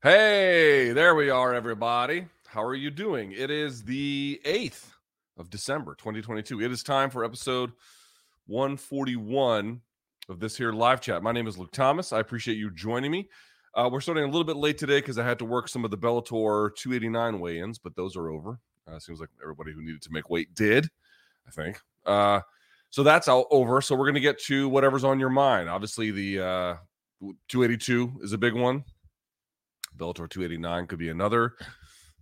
Hey, there we are, everybody. How are you doing? It is the 8th of December, 2022. It is time for episode 141 of this here live chat. My name is Luke Thomas. I appreciate you joining me. Uh, we're starting a little bit late today because I had to work some of the Bellator 289 weigh ins, but those are over. Uh, seems like everybody who needed to make weight did, I think. Uh, so that's all over. So we're going to get to whatever's on your mind. Obviously, the uh, 282 is a big one. Bellator 289 could be another.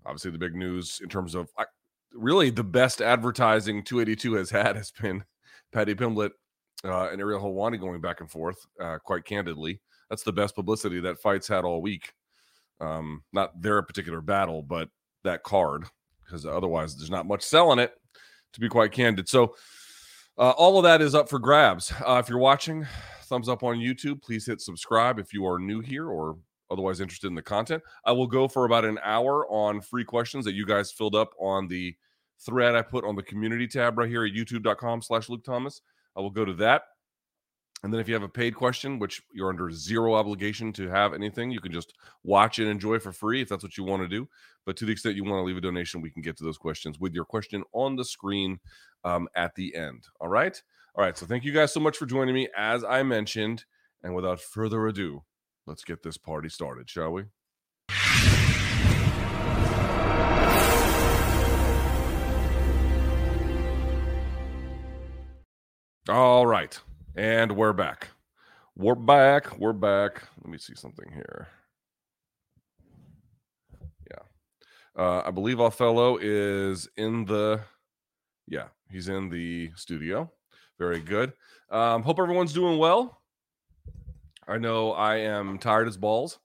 Obviously, the big news in terms of I, really the best advertising 282 has had has been Paddy Pimblett uh, and Ariel Helwani going back and forth. Uh, quite candidly, that's the best publicity that fight's had all week. Um, not their particular battle, but that card, because otherwise there's not much selling it. To be quite candid, so uh, all of that is up for grabs. Uh, if you're watching, thumbs up on YouTube. Please hit subscribe if you are new here or otherwise interested in the content. I will go for about an hour on free questions that you guys filled up on the thread I put on the community tab right here at youtube.com slash Luke Thomas. I will go to that. And then if you have a paid question, which you're under zero obligation to have anything, you can just watch and enjoy for free if that's what you want to do. But to the extent you want to leave a donation, we can get to those questions with your question on the screen um, at the end. All right. All right. So thank you guys so much for joining me. As I mentioned, and without further ado, let's get this party started, shall we? All right. And we're back. We're back. We're back. Let me see something here. Yeah. Uh, I believe Othello is in the, yeah, he's in the studio. Very good. Um, hope everyone's doing well. I know I am tired as balls.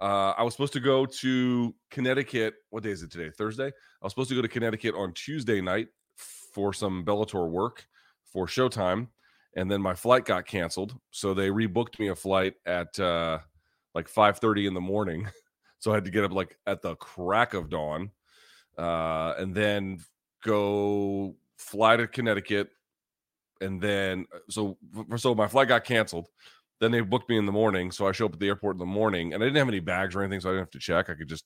Uh, I was supposed to go to Connecticut. What day is it today? Thursday. I was supposed to go to Connecticut on Tuesday night for some Bellator work for Showtime, and then my flight got canceled. So they rebooked me a flight at uh, like five thirty in the morning. so I had to get up like at the crack of dawn, uh, and then go fly to Connecticut, and then so so my flight got canceled. Then they booked me in the morning, so I show up at the airport in the morning, and I didn't have any bags or anything, so I didn't have to check. I could just,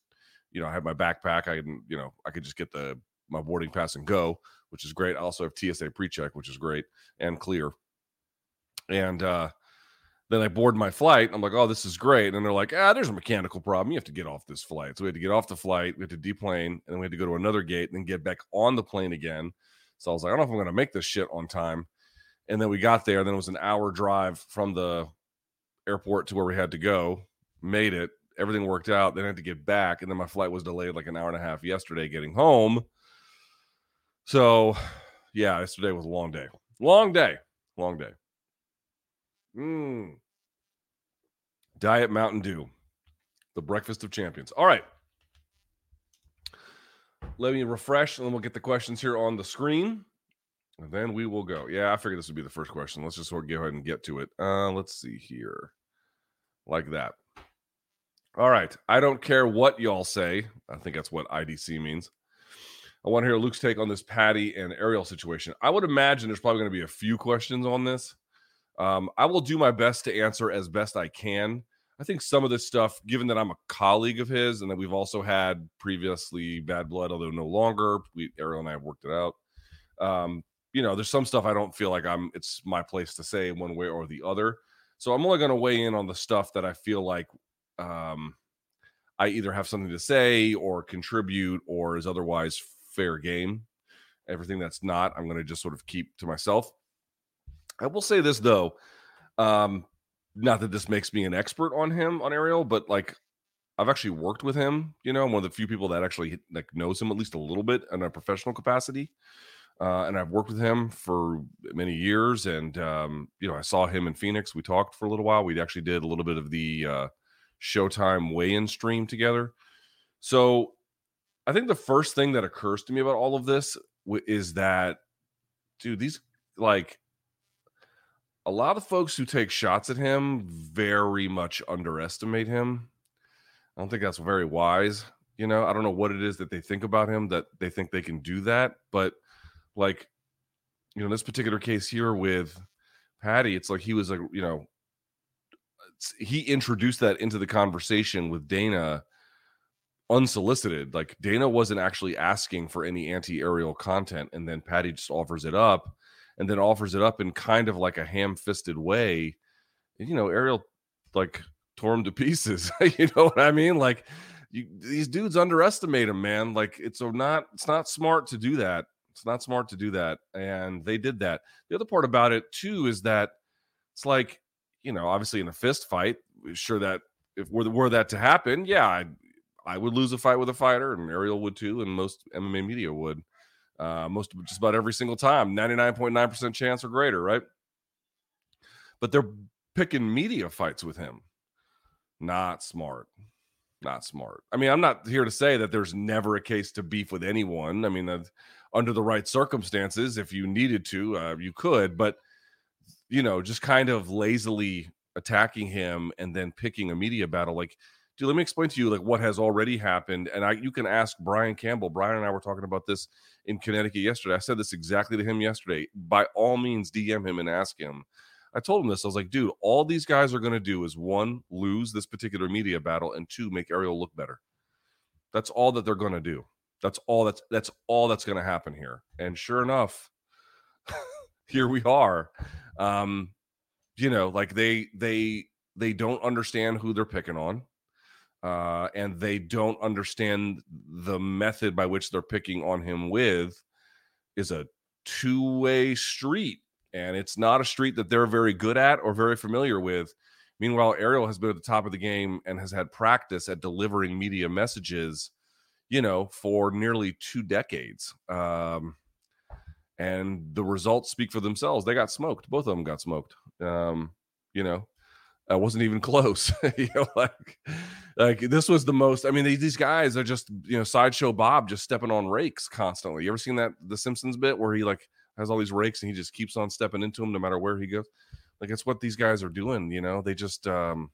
you know, I had my backpack. I can, you know, I could just get the my boarding pass and go, which is great. I also have TSA pre-check, which is great and clear. And uh then I board my flight. I'm like, oh, this is great. And they're like, ah, there's a mechanical problem. You have to get off this flight. So we had to get off the flight. We had to deplane, and then we had to go to another gate and then get back on the plane again. So I was like, I don't know if I'm going to make this shit on time. And then we got there. Then it was an hour drive from the airport to where we had to go, made it, everything worked out. Then I had to get back, and then my flight was delayed like an hour and a half yesterday getting home. So, yeah, yesterday was a long day. Long day. Long day. Mm. Diet Mountain Dew, the breakfast of champions. All right. Let me refresh, and then we'll get the questions here on the screen. And then we will go. Yeah, I figured this would be the first question. Let's just sort of go ahead and get to it. Uh, let's see here. Like that. All right. I don't care what y'all say. I think that's what IDC means. I want to hear Luke's take on this Paddy and Ariel situation. I would imagine there's probably going to be a few questions on this. Um, I will do my best to answer as best I can. I think some of this stuff, given that I'm a colleague of his and that we've also had previously bad blood, although no longer, we Ariel and I have worked it out. Um, you know, there's some stuff I don't feel like I'm it's my place to say one way or the other. So I'm only going to weigh in on the stuff that I feel like um, I either have something to say or contribute or is otherwise fair game. Everything that's not, I'm going to just sort of keep to myself. I will say this though, um, not that this makes me an expert on him on Ariel, but like I've actually worked with him. You know, I'm one of the few people that actually like knows him at least a little bit in a professional capacity uh, and I've worked with him for many years. And um, you know, I saw him in Phoenix. We talked for a little while. We actually did a little bit of the uh, Showtime weigh-in stream together. So, I think the first thing that occurs to me about all of this is that, dude, these like a lot of folks who take shots at him very much underestimate him. I don't think that's very wise. You know, I don't know what it is that they think about him that they think they can do that, but like you know this particular case here with Paddy, it's like he was like you know he introduced that into the conversation with Dana unsolicited. Like Dana wasn't actually asking for any anti-Ariel content, and then Paddy just offers it up, and then offers it up in kind of like a ham-fisted way. You know, Ariel like tore him to pieces. you know what I mean? Like you, these dudes underestimate him, man. Like it's not it's not smart to do that. It's not smart to do that, and they did that. The other part about it too is that it's like you know, obviously in a fist fight, sure that if were were that to happen, yeah, I I would lose a fight with a fighter, and Ariel would too, and most MMA media would. Uh, most just about every single time, ninety nine point nine percent chance or greater, right? But they're picking media fights with him. Not smart. Not smart. I mean, I'm not here to say that there's never a case to beef with anyone. I mean, under the right circumstances, if you needed to, uh, you could. But you know, just kind of lazily attacking him and then picking a media battle, like dude, let me explain to you like what has already happened. And I you can ask Brian Campbell. Brian and I were talking about this in Connecticut yesterday. I said this exactly to him yesterday. By all means, DM him and ask him. I told him this. I was like, dude, all these guys are going to do is one, lose this particular media battle, and two, make Ariel look better. That's all that they're going to do. That's all that's that's all that's going to happen here. And sure enough, here we are. Um, you know, like they they they don't understand who they're picking on uh, and they don't understand the method by which they're picking on him with is a two-way street and it's not a street that they're very good at or very familiar with meanwhile ariel has been at the top of the game and has had practice at delivering media messages you know for nearly two decades um, and the results speak for themselves they got smoked both of them got smoked um, you know I wasn't even close. you know, like, like this was the most. I mean, these guys are just you know sideshow Bob just stepping on rakes constantly. You ever seen that the Simpsons bit where he like has all these rakes and he just keeps on stepping into them no matter where he goes? Like it's what these guys are doing. You know, they just um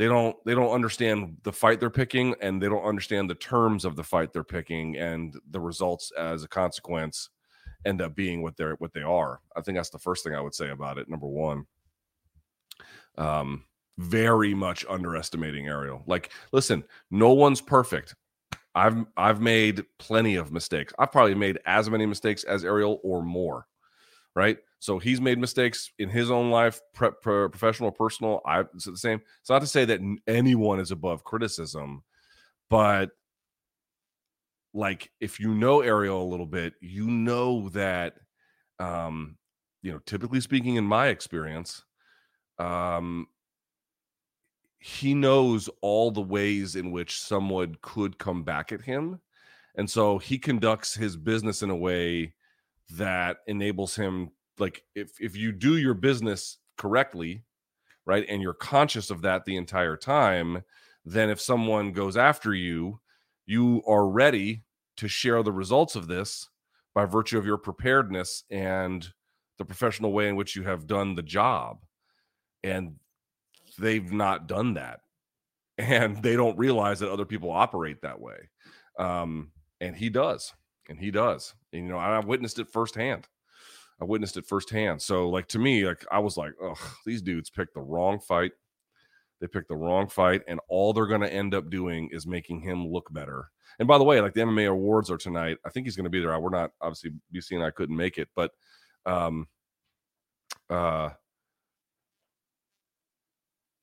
they don't they don't understand the fight they're picking and they don't understand the terms of the fight they're picking and the results as a consequence end up being what they're what they are. I think that's the first thing I would say about it. Number one um, very much underestimating Ariel. Like, listen, no one's perfect. I've I've made plenty of mistakes. I've probably made as many mistakes as Ariel or more. Right. So he's made mistakes in his own life, pre- pre- professional, personal. I it's the same. It's not to say that anyone is above criticism, but like if you know Ariel a little bit, you know that um, you know, typically speaking, in my experience, um, he knows all the ways in which someone could come back at him. And so he conducts his business in a way that enables him like if if you do your business correctly, right? And you're conscious of that the entire time, then if someone goes after you, you are ready to share the results of this by virtue of your preparedness and the professional way in which you have done the job. And they've not done that. And they don't realize that other people operate that way. Um, and he does and he does. And, you know I've witnessed it firsthand i witnessed it firsthand. So like to me like i was like oh these dudes picked the wrong fight. They picked the wrong fight and all they're going to end up doing is making him look better. And by the way like the mma awards are tonight. I think he's going to be there. We're not obviously bc and i couldn't make it but um uh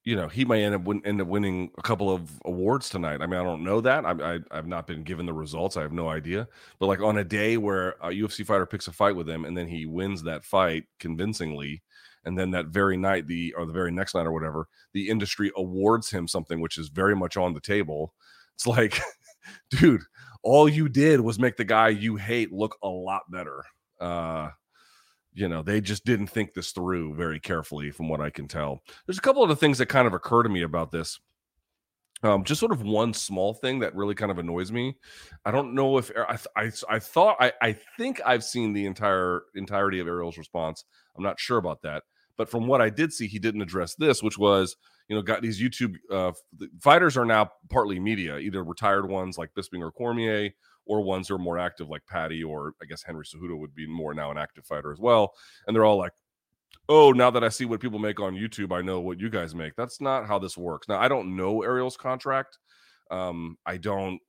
you know, he may end up win- end up winning a couple of awards tonight. I mean, I don't know that. I, I have not been given the results. I have no idea. But like on a day where a UFC fighter picks a fight with him and then he wins that fight convincingly, and then that very night, the or the very next night or whatever, the industry awards him something which is very much on the table. It's like, dude, all you did was make the guy you hate look a lot better. Uh, you know they just didn't think this through very carefully from what i can tell there's a couple of the things that kind of occur to me about this um, just sort of one small thing that really kind of annoys me. I don't know if I I, I thought I, I think I've seen the entire entirety of Ariel's response. I'm not sure about that, but from what I did see, he didn't address this, which was you know got these YouTube uh, fighters are now partly media, either retired ones like Bisping or Cormier, or ones who are more active like Paddy or I guess Henry Cejudo would be more now an active fighter as well. And they're all like, oh, now that I see what people make on YouTube, I know what you guys make. That's not how this works. Now, I don't know Ariel's contract. Um, I don't,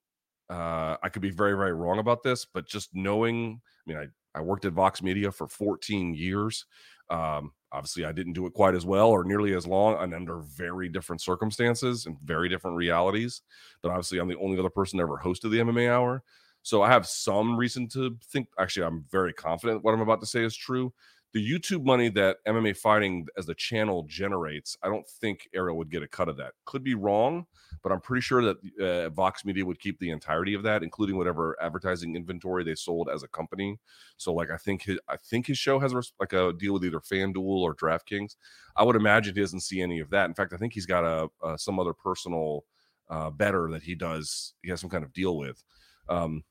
uh, I could be very, very wrong about this, but just knowing, I mean, I, I worked at Vox Media for 14 years. Um, obviously, I didn't do it quite as well or nearly as long and under very different circumstances and very different realities. But obviously, I'm the only other person that ever hosted the MMA Hour. So I have some reason to think, actually, I'm very confident what I'm about to say is true the YouTube money that MMA Fighting as the channel generates, I don't think Ariel would get a cut of that. Could be wrong, but I'm pretty sure that uh, Vox Media would keep the entirety of that, including whatever advertising inventory they sold as a company. So, like, I think his, I think his show has like a deal with either FanDuel or DraftKings. I would imagine he doesn't see any of that. In fact, I think he's got a, a some other personal uh, better that he does. He has some kind of deal with. Um,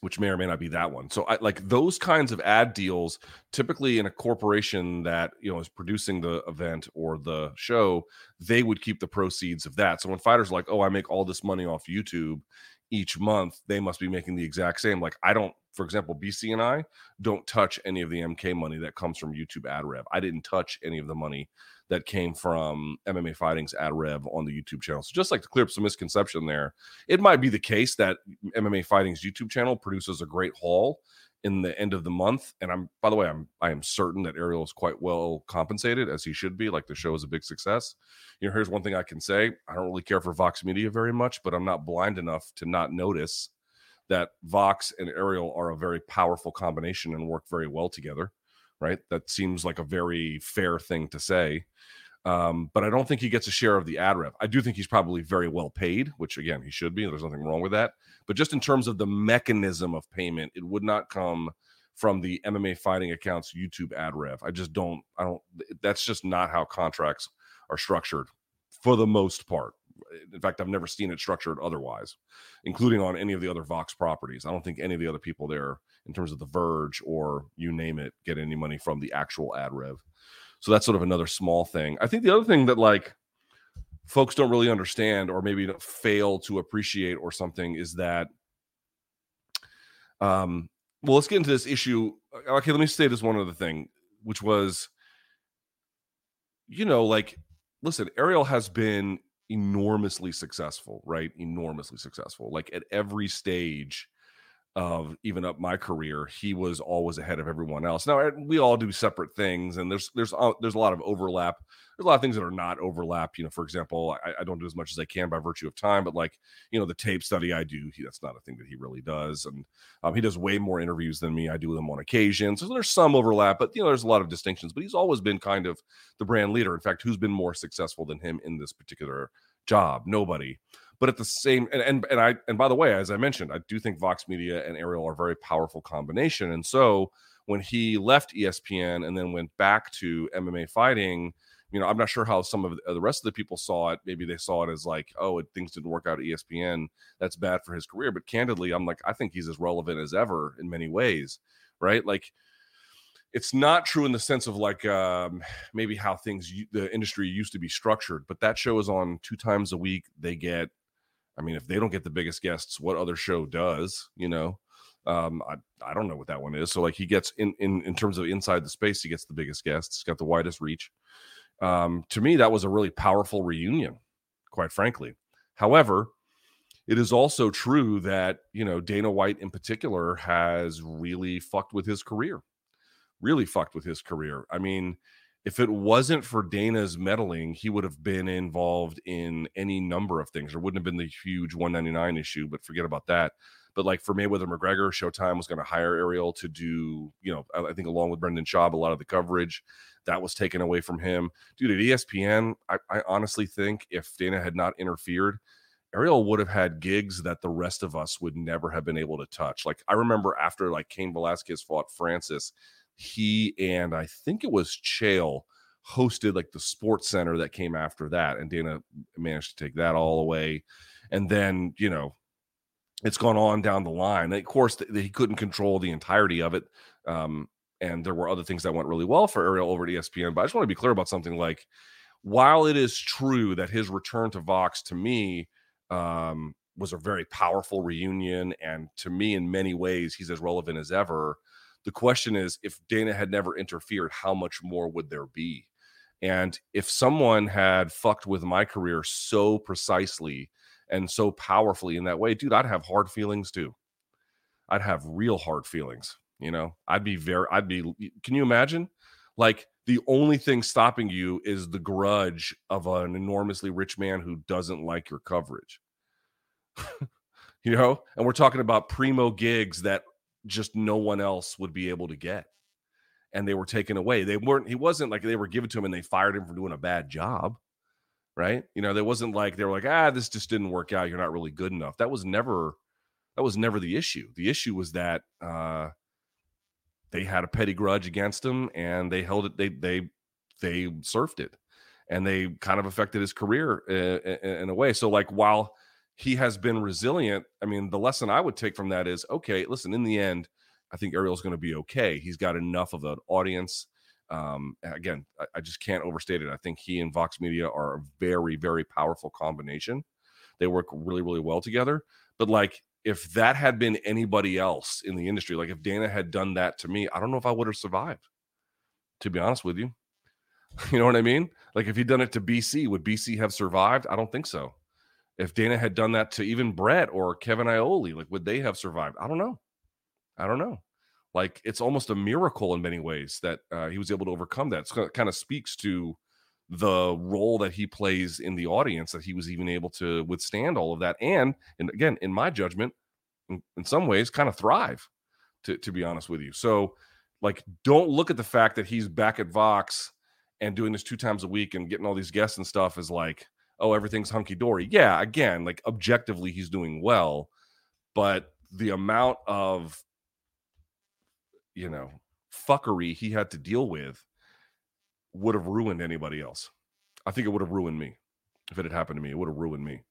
which may or may not be that one. So I like those kinds of ad deals typically in a corporation that, you know, is producing the event or the show, they would keep the proceeds of that. So when fighters like, "Oh, I make all this money off YouTube each month," they must be making the exact same. Like I don't for example, BC and I don't touch any of the MK money that comes from YouTube ad rev. I didn't touch any of the money that came from MMA Fighting's ad rev on the YouTube channel. So just like to clear up some misconception there, it might be the case that MMA Fighting's YouTube channel produces a great haul in the end of the month. And I'm by the way, I'm I am certain that Ariel is quite well compensated as he should be. Like the show is a big success. You know, here's one thing I can say. I don't really care for Vox Media very much, but I'm not blind enough to not notice that Vox and Ariel are a very powerful combination and work very well together. Right. That seems like a very fair thing to say. Um, but I don't think he gets a share of the ad rev. I do think he's probably very well paid, which again, he should be. There's nothing wrong with that. But just in terms of the mechanism of payment, it would not come from the MMA fighting accounts YouTube ad rev. I just don't, I don't, that's just not how contracts are structured for the most part. In fact, I've never seen it structured otherwise, including on any of the other Vox properties. I don't think any of the other people there, in terms of The Verge or you name it, get any money from the actual ad rev. So that's sort of another small thing. I think the other thing that like folks don't really understand or maybe fail to appreciate or something is that um well let's get into this issue uh, okay let me say this one other thing which was you know like listen ariel has been enormously successful right enormously successful like at every stage of even up my career, he was always ahead of everyone else. Now we all do separate things, and there's there's uh, there's a lot of overlap. There's a lot of things that are not overlap. You know, for example, I, I don't do as much as I can by virtue of time, but like you know, the tape study I do, he, that's not a thing that he really does, and um, he does way more interviews than me. I do them on occasion, so there's some overlap, but you know, there's a lot of distinctions. But he's always been kind of the brand leader. In fact, who's been more successful than him in this particular job? Nobody. But at the same and, and and I and by the way, as I mentioned, I do think Vox Media and Ariel are a very powerful combination. And so when he left ESPN and then went back to MMA fighting, you know, I'm not sure how some of the rest of the people saw it. Maybe they saw it as like, oh, things didn't work out at ESPN. That's bad for his career. But candidly, I'm like, I think he's as relevant as ever in many ways, right? Like, it's not true in the sense of like um, maybe how things the industry used to be structured. But that show is on two times a week. They get I mean, if they don't get the biggest guests, what other show does? You know, um, I I don't know what that one is. So like he gets in in in terms of inside the space, he gets the biggest guests, got the widest reach. Um, to me, that was a really powerful reunion, quite frankly. However, it is also true that you know Dana White in particular has really fucked with his career, really fucked with his career. I mean, if it wasn't for Dana's meddling, he would have been involved in any number of things. There wouldn't have been the huge 199 issue, but forget about that. But like for Mayweather McGregor, Showtime was going to hire Ariel to do, you know, I think along with Brendan Schaub, a lot of the coverage that was taken away from him. Dude, at ESPN, I, I honestly think if Dana had not interfered, Ariel would have had gigs that the rest of us would never have been able to touch. Like I remember after like Cain Velasquez fought Francis, he and I think it was Chael hosted like the sports center that came after that and Dana managed to take that all away. And then you know it's gone on down the line. Of course he couldn't control the entirety of it um, and there were other things that went really well for Ariel over at ESPN but I just want to be clear about something like while it is true that his return to Vox to me um, was a very powerful reunion and to me in many ways he's as relevant as ever The question is, if Dana had never interfered, how much more would there be? And if someone had fucked with my career so precisely and so powerfully in that way, dude, I'd have hard feelings too. I'd have real hard feelings. You know, I'd be very, I'd be, can you imagine? Like the only thing stopping you is the grudge of an enormously rich man who doesn't like your coverage. you know, and we're talking about primo gigs that just no one else would be able to get. And they were taken away. They weren't, he wasn't like they were given to him and they fired him for doing a bad job. Right. You know, there wasn't like they were like, ah, this just didn't work out. You're not really good enough. That was never, that was never the issue. The issue was that uh they had a petty grudge against him and they held it, they they they surfed it and they kind of affected his career in, in a way. So like while he has been resilient. I mean, the lesson I would take from that is okay, listen, in the end, I think Ariel's going to be okay. He's got enough of an audience. Um, again, I, I, just can't overstate it. I think he and Vox Media are a very, very powerful combination. They work really, really well together. But like, if that had been anybody else in the industry, like if Dana had done that to me, I don't know if I would have survived. To be honest with you, you know what I mean? Like if he'd done it to BC, would BC have survived? I don't think so if Dana had done that to even Brett or Kevin Iole, like would they have survived? I don't know. I don't know. Like it's almost a miracle in many ways that uh, he was able to overcome that. So It kind of speaks to the role that he plays in the audience that he was even able to withstand all of that and and again in my judgment in, in some ways kind of thrive to to be honest with you so like don't look at the fact that he's back at vox and doing this two times a week and getting all these guests and stuff is like oh, everything's hunky dory. Yeah, again, like objectively, he's doing well, but the amount of, you know, fuckery he had to deal with would have ruined anybody else. I think it would have ruined me if it had happened to me. It would have ruined me,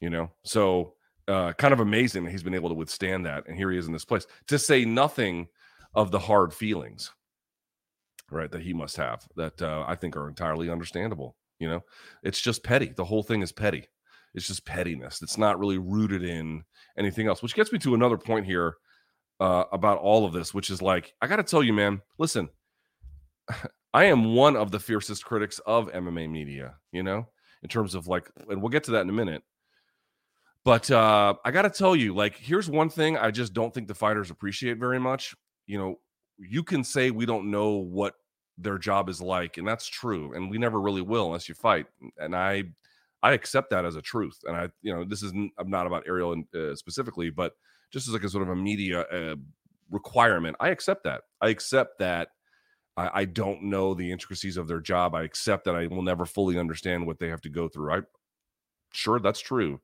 you know? So, uh, kind of amazing that he's been able to withstand that. And here he is in this place to say nothing of the hard feelings, right, that he must have that uh, I think are entirely understandable. You know, it's just petty. The whole thing is petty. It's just pettiness. It's not really rooted in anything else, which gets me to another point here uh, about all of this, which is like, I got to tell you, man, listen, I am one of the fiercest critics of MMA media, you know, in terms of like, and we'll get to that in a minute. But uh, I got to tell you, like, here's one thing I just don't think the fighters appreciate very much. You know, you can say we don't know what their job is like and that's true and we never really will unless you fight and i i accept that as a truth and i you know this is i'm not about ariel uh, specifically but just as like a sort of a media uh, requirement i accept that. I accept that I, I don't know the intricacies of their job. I accept that i will never fully understand what they have to go through. I sure that's true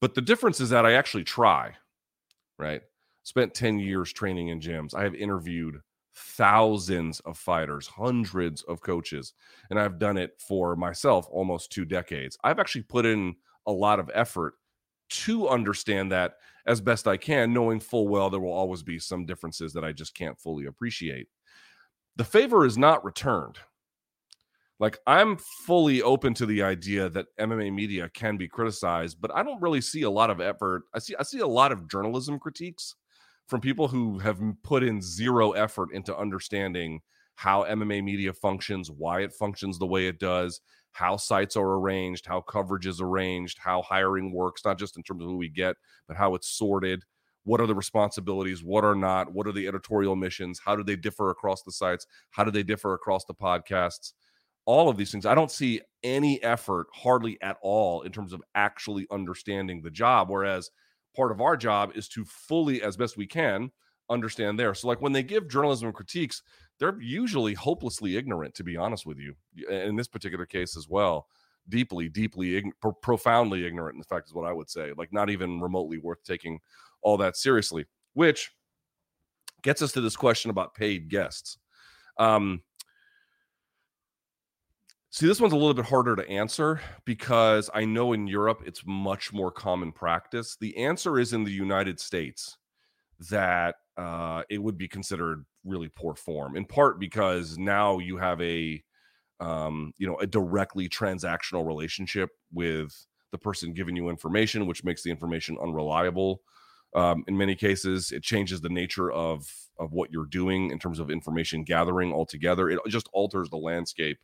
but the difference is that i actually try right? Spent 10 years training in gyms. I have interviewed thousands of fighters, hundreds of coaches, and I've done it for myself almost two decades. I've actually put in a lot of effort to understand that as best I can, knowing full well there will always be some differences that I just can't fully appreciate. The favor is not returned. Like I'm fully open to the idea that MMA media can be criticized, but I don't really see a lot of effort. I see I see a lot of journalism critiques from people who have put in zero effort into understanding how MMA media functions, why it functions the way it does, how sites are arranged, how coverage is arranged, how hiring works, not just in terms of who we get, but how it's sorted. What are the responsibilities? What are not? What are the editorial missions? How do they differ across the sites? How do they differ across the podcasts? All of these things. I don't see any effort, hardly at all, in terms of actually understanding the job. Whereas part of our job is to fully, as best we can, understand there. So, like when they give journalism critiques, they're usually hopelessly ignorant, to be honest with you. In this particular case as well, deeply, deeply, ign- profoundly ignorant. In fact, is what I would say. Like not even remotely worth taking all that seriously. Which gets us to this question about paid guests. Um, See, this one's a little bit harder to answer because I know in Europe it's much more common practice. The answer is in the United States that uh, it would be considered really poor form, in part because now you have a um, you know a directly transactional relationship with the person giving you information, which makes the information unreliable Um, in many cases, it changes the nature of of what you're doing in terms of information gathering altogether. It just alters the landscape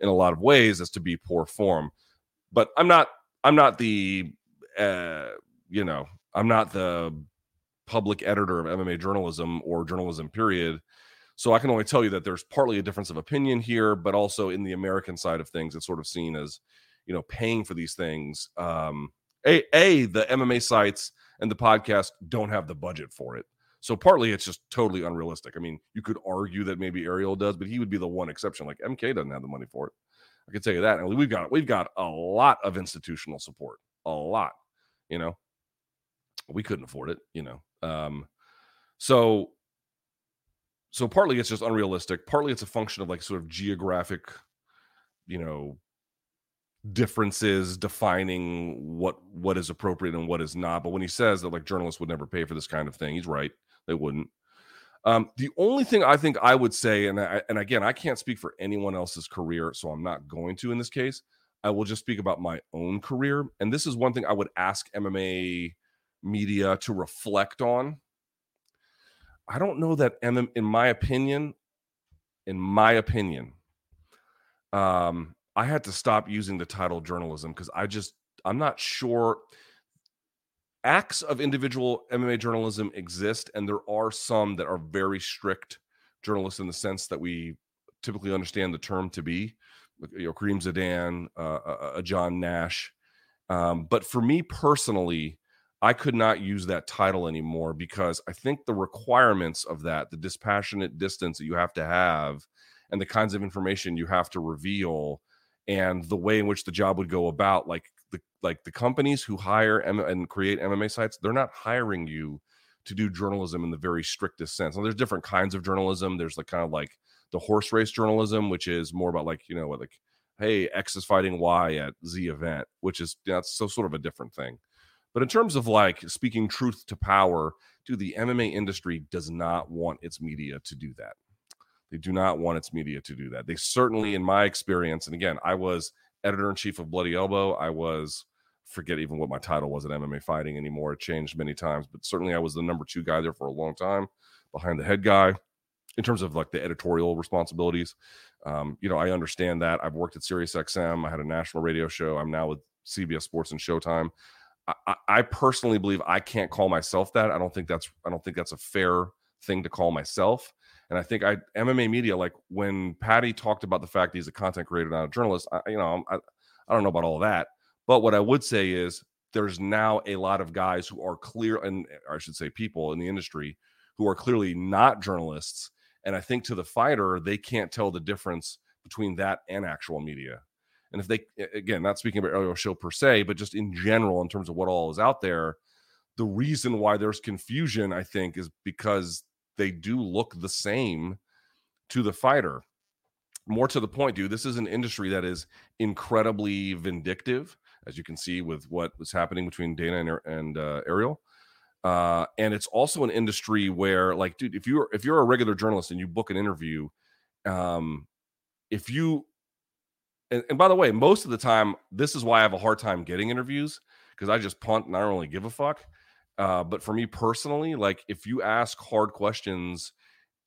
in a lot of ways as to be poor form. But I'm not I'm not the uh, you know I'm not the public editor of MMA journalism or journalism period. So I can only tell you that there's partly a difference of opinion here, but also in the American side of things, it's sort of seen as you know paying for these things. Um, a a the MMA sites and the podcast don't have the budget for it. So partly it's just totally unrealistic. I mean, you could argue that maybe Ariel does, but he would be the one exception. Like MK doesn't have the money for it. I can tell you that. And we've got we've got a lot of institutional support, a lot. You know, we couldn't afford it. You know, um, so so partly it's just unrealistic. Partly it's a function of like sort of geographic, you know, differences defining what what is appropriate and what is not. But when he says that like journalists would never pay for this kind of thing, he's right. They wouldn't. Um, the only thing I think I would say, and I, and again, I can't speak for anyone else's career, so I'm not going to in this case. I will just speak about my own career, and this is one thing I would ask MMA media to reflect on. I don't know that, MM, in my opinion, in my opinion, um, I had to stop using the title journalism because I just I'm not sure acts of individual MMA journalism exist, and there are some that are very strict journalists in the sense that we typically understand the term to be. You know, Karim Zidan, uh, uh, uh, John Nash. Um, but for me personally, I could not use that title anymore because I think the requirements of that, the dispassionate distance that you have to have, and the kinds of information you have to reveal, and the way in which the job would go about, like the like the companies who hire M- and create MMA sites, they're not hiring you to do journalism in the very strictest sense. And there's different kinds of journalism. There's like kind of like the horse race journalism, which is more about like you know what like hey X is fighting Y at Z event, which is that's so sort of a different thing. But in terms of like speaking truth to power, dude, the MMA industry does not want its media to do that. They do not want its media to do that. They certainly, in my experience, and again, I was editor in chief of Bloody Elbow. I was forget even what my title was at MMA Fighting anymore. It changed many times, but certainly I was the number two guy there for a long time, behind the head guy, in terms of like the editorial responsibilities. Um, you know, I understand that. I've worked at SiriusXM. I had a national radio show. I'm now with CBS Sports and Showtime. I, I personally believe I can't call myself that. I don't think that's I don't think that's a fair thing to call myself. And I think I MMA media, like when Paddy talked about the fact he's a content creator, not a journalist. I, you know, I, I don't know about all that, but what I would say is there's now a lot of guys who are clear, and eh, I should say people in the industry who are clearly not journalists. And I think to the fighter, they can't tell the difference between that and actual media. And if they, again, not speaking about Ariel Show per se, but just in general, in terms of what all is out there, the reason why there's confusion, I think, is because they do look the same to the fighter. More to the point, dude, this is an industry that is incredibly vindictive, as you can see with what was happening between Dana and, and uh, Ariel. Uh, and it's also an industry where, like, dude, if you're if you're a regular journalist and you book an interview, um, if you and, and by the way, most of the time, this is why I have a hard time getting interviews because I just punt and I don't really give a fuck. Uh, but for me personally, like if you ask hard questions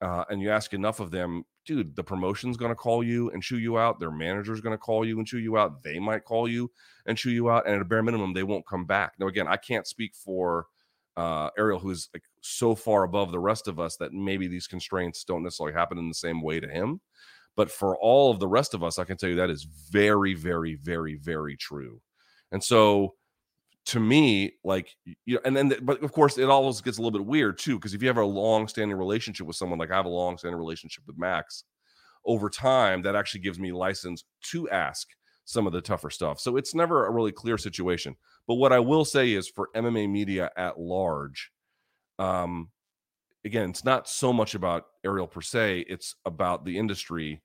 uh, and you ask enough of them, dude, the promotion's going to call you and chew you out. Their manager's going to call you and chew you out. They might call you and chew you out. And at a bare minimum, they won't come back. Now, again, I can't speak for uh, Ariel, who's like so far above the rest of us that maybe these constraints don't necessarily happen in the same way to him. But for all of the rest of us, I can tell you that is very, very, very, very true. And so to me, like you know, and then but of course it always gets a little bit weird too, because if you have a long-standing relationship with someone, like I have a long-standing relationship with Max, over time, that actually gives me license to ask some of the tougher stuff. So it's never a really clear situation. But what I will say is for MMA media at large, um, again, it's not so much about Ariel per se, it's about the industry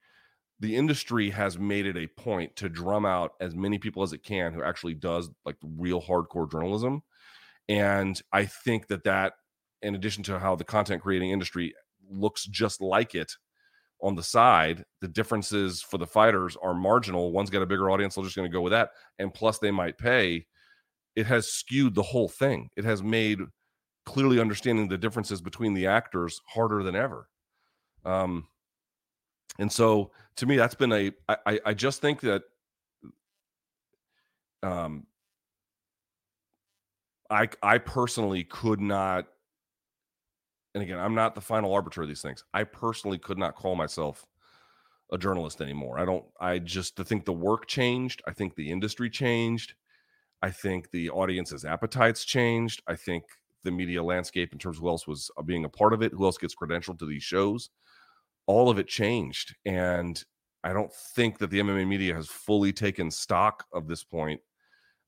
the industry has made it a point to drum out as many people as it can who actually does like real hardcore journalism. And i think that that in addition to how the content creating industry looks just like it on the side the differences for the fighters are marginal. One's got a bigger audience they're just going to go with that and plus they might pay. It has skewed the whole thing. It has made clearly understanding the differences between the actors harder than ever. Um, and so to me, that's been a. I, I just think that um, I I personally could not and again, I'm not the final arbiter of these things. I personally could not call myself a journalist anymore. I don't I just I think the work changed. I think the industry changed. I think the audience's appetites changed. I think the media landscape in terms of who else was uh, being a part of it, who else gets credentialed to these shows, all of it changed. And I don't think that the MMA media has fully taken stock of this point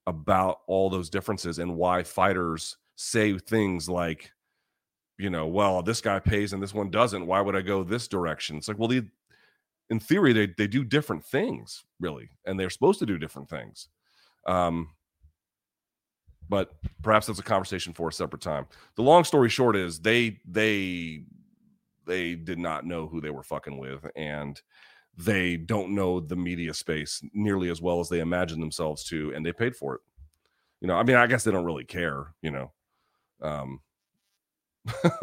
about all those differences and why fighters say things like, you know, well, this guy pays and this one doesn't. Why would I go this direction? It's like, well, the, in theory, they, they do different things, really, and they're supposed to do different things. Um, but perhaps that's a conversation for a separate time. The long story short is they they they did not know who they were fucking with, and they don't know the media space nearly as well as they imagine themselves to, and they paid for it. You know, I mean, I guess they don't really care. You know, um,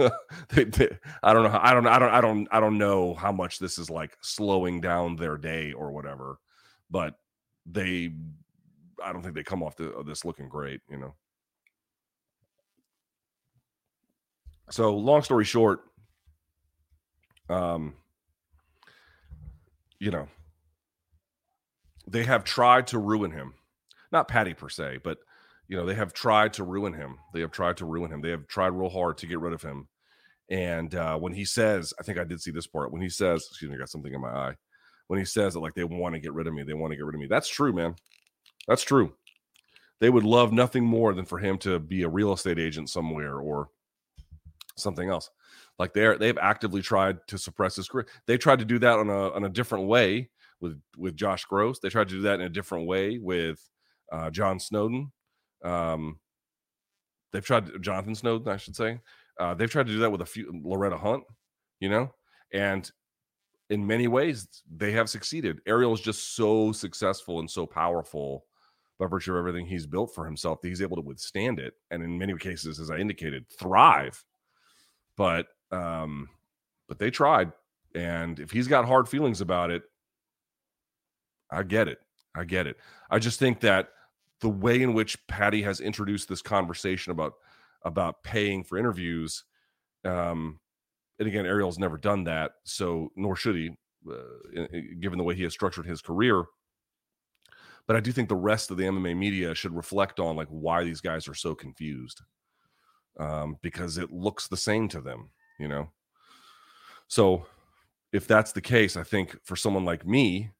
they, they, I don't know. How, I don't. I don't. I don't. I don't know how much this is like slowing down their day or whatever, but they. I don't think they come off the, this looking great. You know. So long story short, um, you know, they have tried to ruin him. Not Paddy per se, but you know, they have tried to ruin him. They have tried to ruin him. They have tried real hard to get rid of him. And uh, when he says, I think I did see this part. When he says, excuse me, I got something in my eye. When he says that, like they want to get rid of me, they want to get rid of me. That's true, man. That's true. They would love nothing more than for him to be a real estate agent somewhere or something else. Like they're they've actively tried to suppress his career. They tried to do that on a on a different way with with Josh Gross. They tried to do that in a different way with uh, John Snowden. Um, they've tried Jonathan Snowden, I should say. Uh, they've tried to do that with a few Loretta Hunt, you know, and in many ways they have succeeded. Ariel is just so successful and so powerful by virtue of everything he's built for himself that he's able to withstand it, and in many cases, as I indicated, thrive. But um, but they tried, and if he's got hard feelings about it, I get it. I get it. I just think that the way in which Paddy has introduced this conversation about about paying for interviews, um, and again, Ariel's never done that, so nor should he, uh, given the way he has structured his career. But I do think the rest of the MMA media should reflect on like why these guys are so confused, um, because it looks the same to them, you know. So, if that's the case, I think for someone like me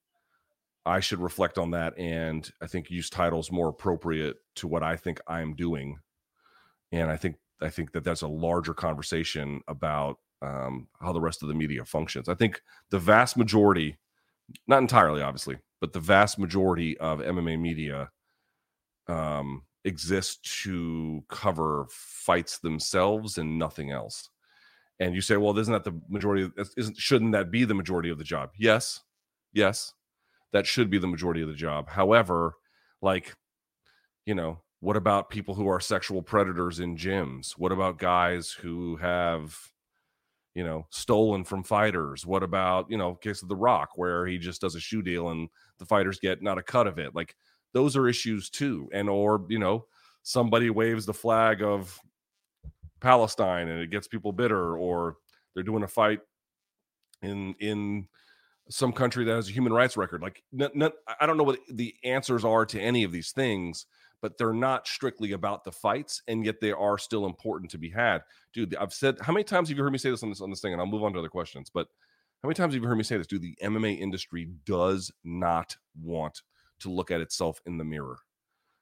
I should reflect on that and I think use titles more appropriate to what I think I'm doing. And I think I think that that's a larger conversation about um, how the rest of the media functions. I think the vast majority, not entirely, obviously, but the vast majority of MMA media um, exists to cover fights themselves and nothing else. And you say, well, isn't that the majority? Of, isn't shouldn't that be the majority of the job? Yes, yes, that should be the majority of the job. However, like, you know, what about people who are sexual predators in gyms? What about guys who have, you know, stolen from fighters? What about, you know, case of the Reebok, where he just does a shoe deal and the fighters get not a cut of it? Like, those are issues too. And, or, you know, somebody waves the flag of Palestine and it gets people bitter, or they're doing a fight in, in, some country that has a human rights record. Like, n- n- I don't know what the answers are to any of these things, but they're not strictly about the fights, and yet they are still important to be had. Dude, I've said how many times have you heard me say this on this on this thing? And I'll move on to other questions. But how many times have you heard me say this? Dude, the MMA industry does not want to look at itself in the mirror,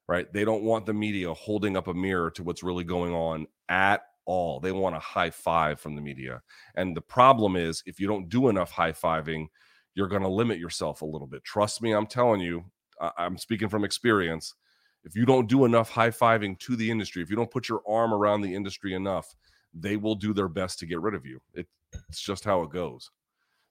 right? They don't want the media holding up a mirror to what's really going on at all. They want a high five from the media. And the problem is, if you don't do enough high fiving, you're going to limit yourself a little bit. Trust me, I'm telling you, I'm speaking from experience. If you don't do enough high fiving to the industry, if you don't put your arm around the industry enough, they will do their best to get rid of you. It, it's just how it goes.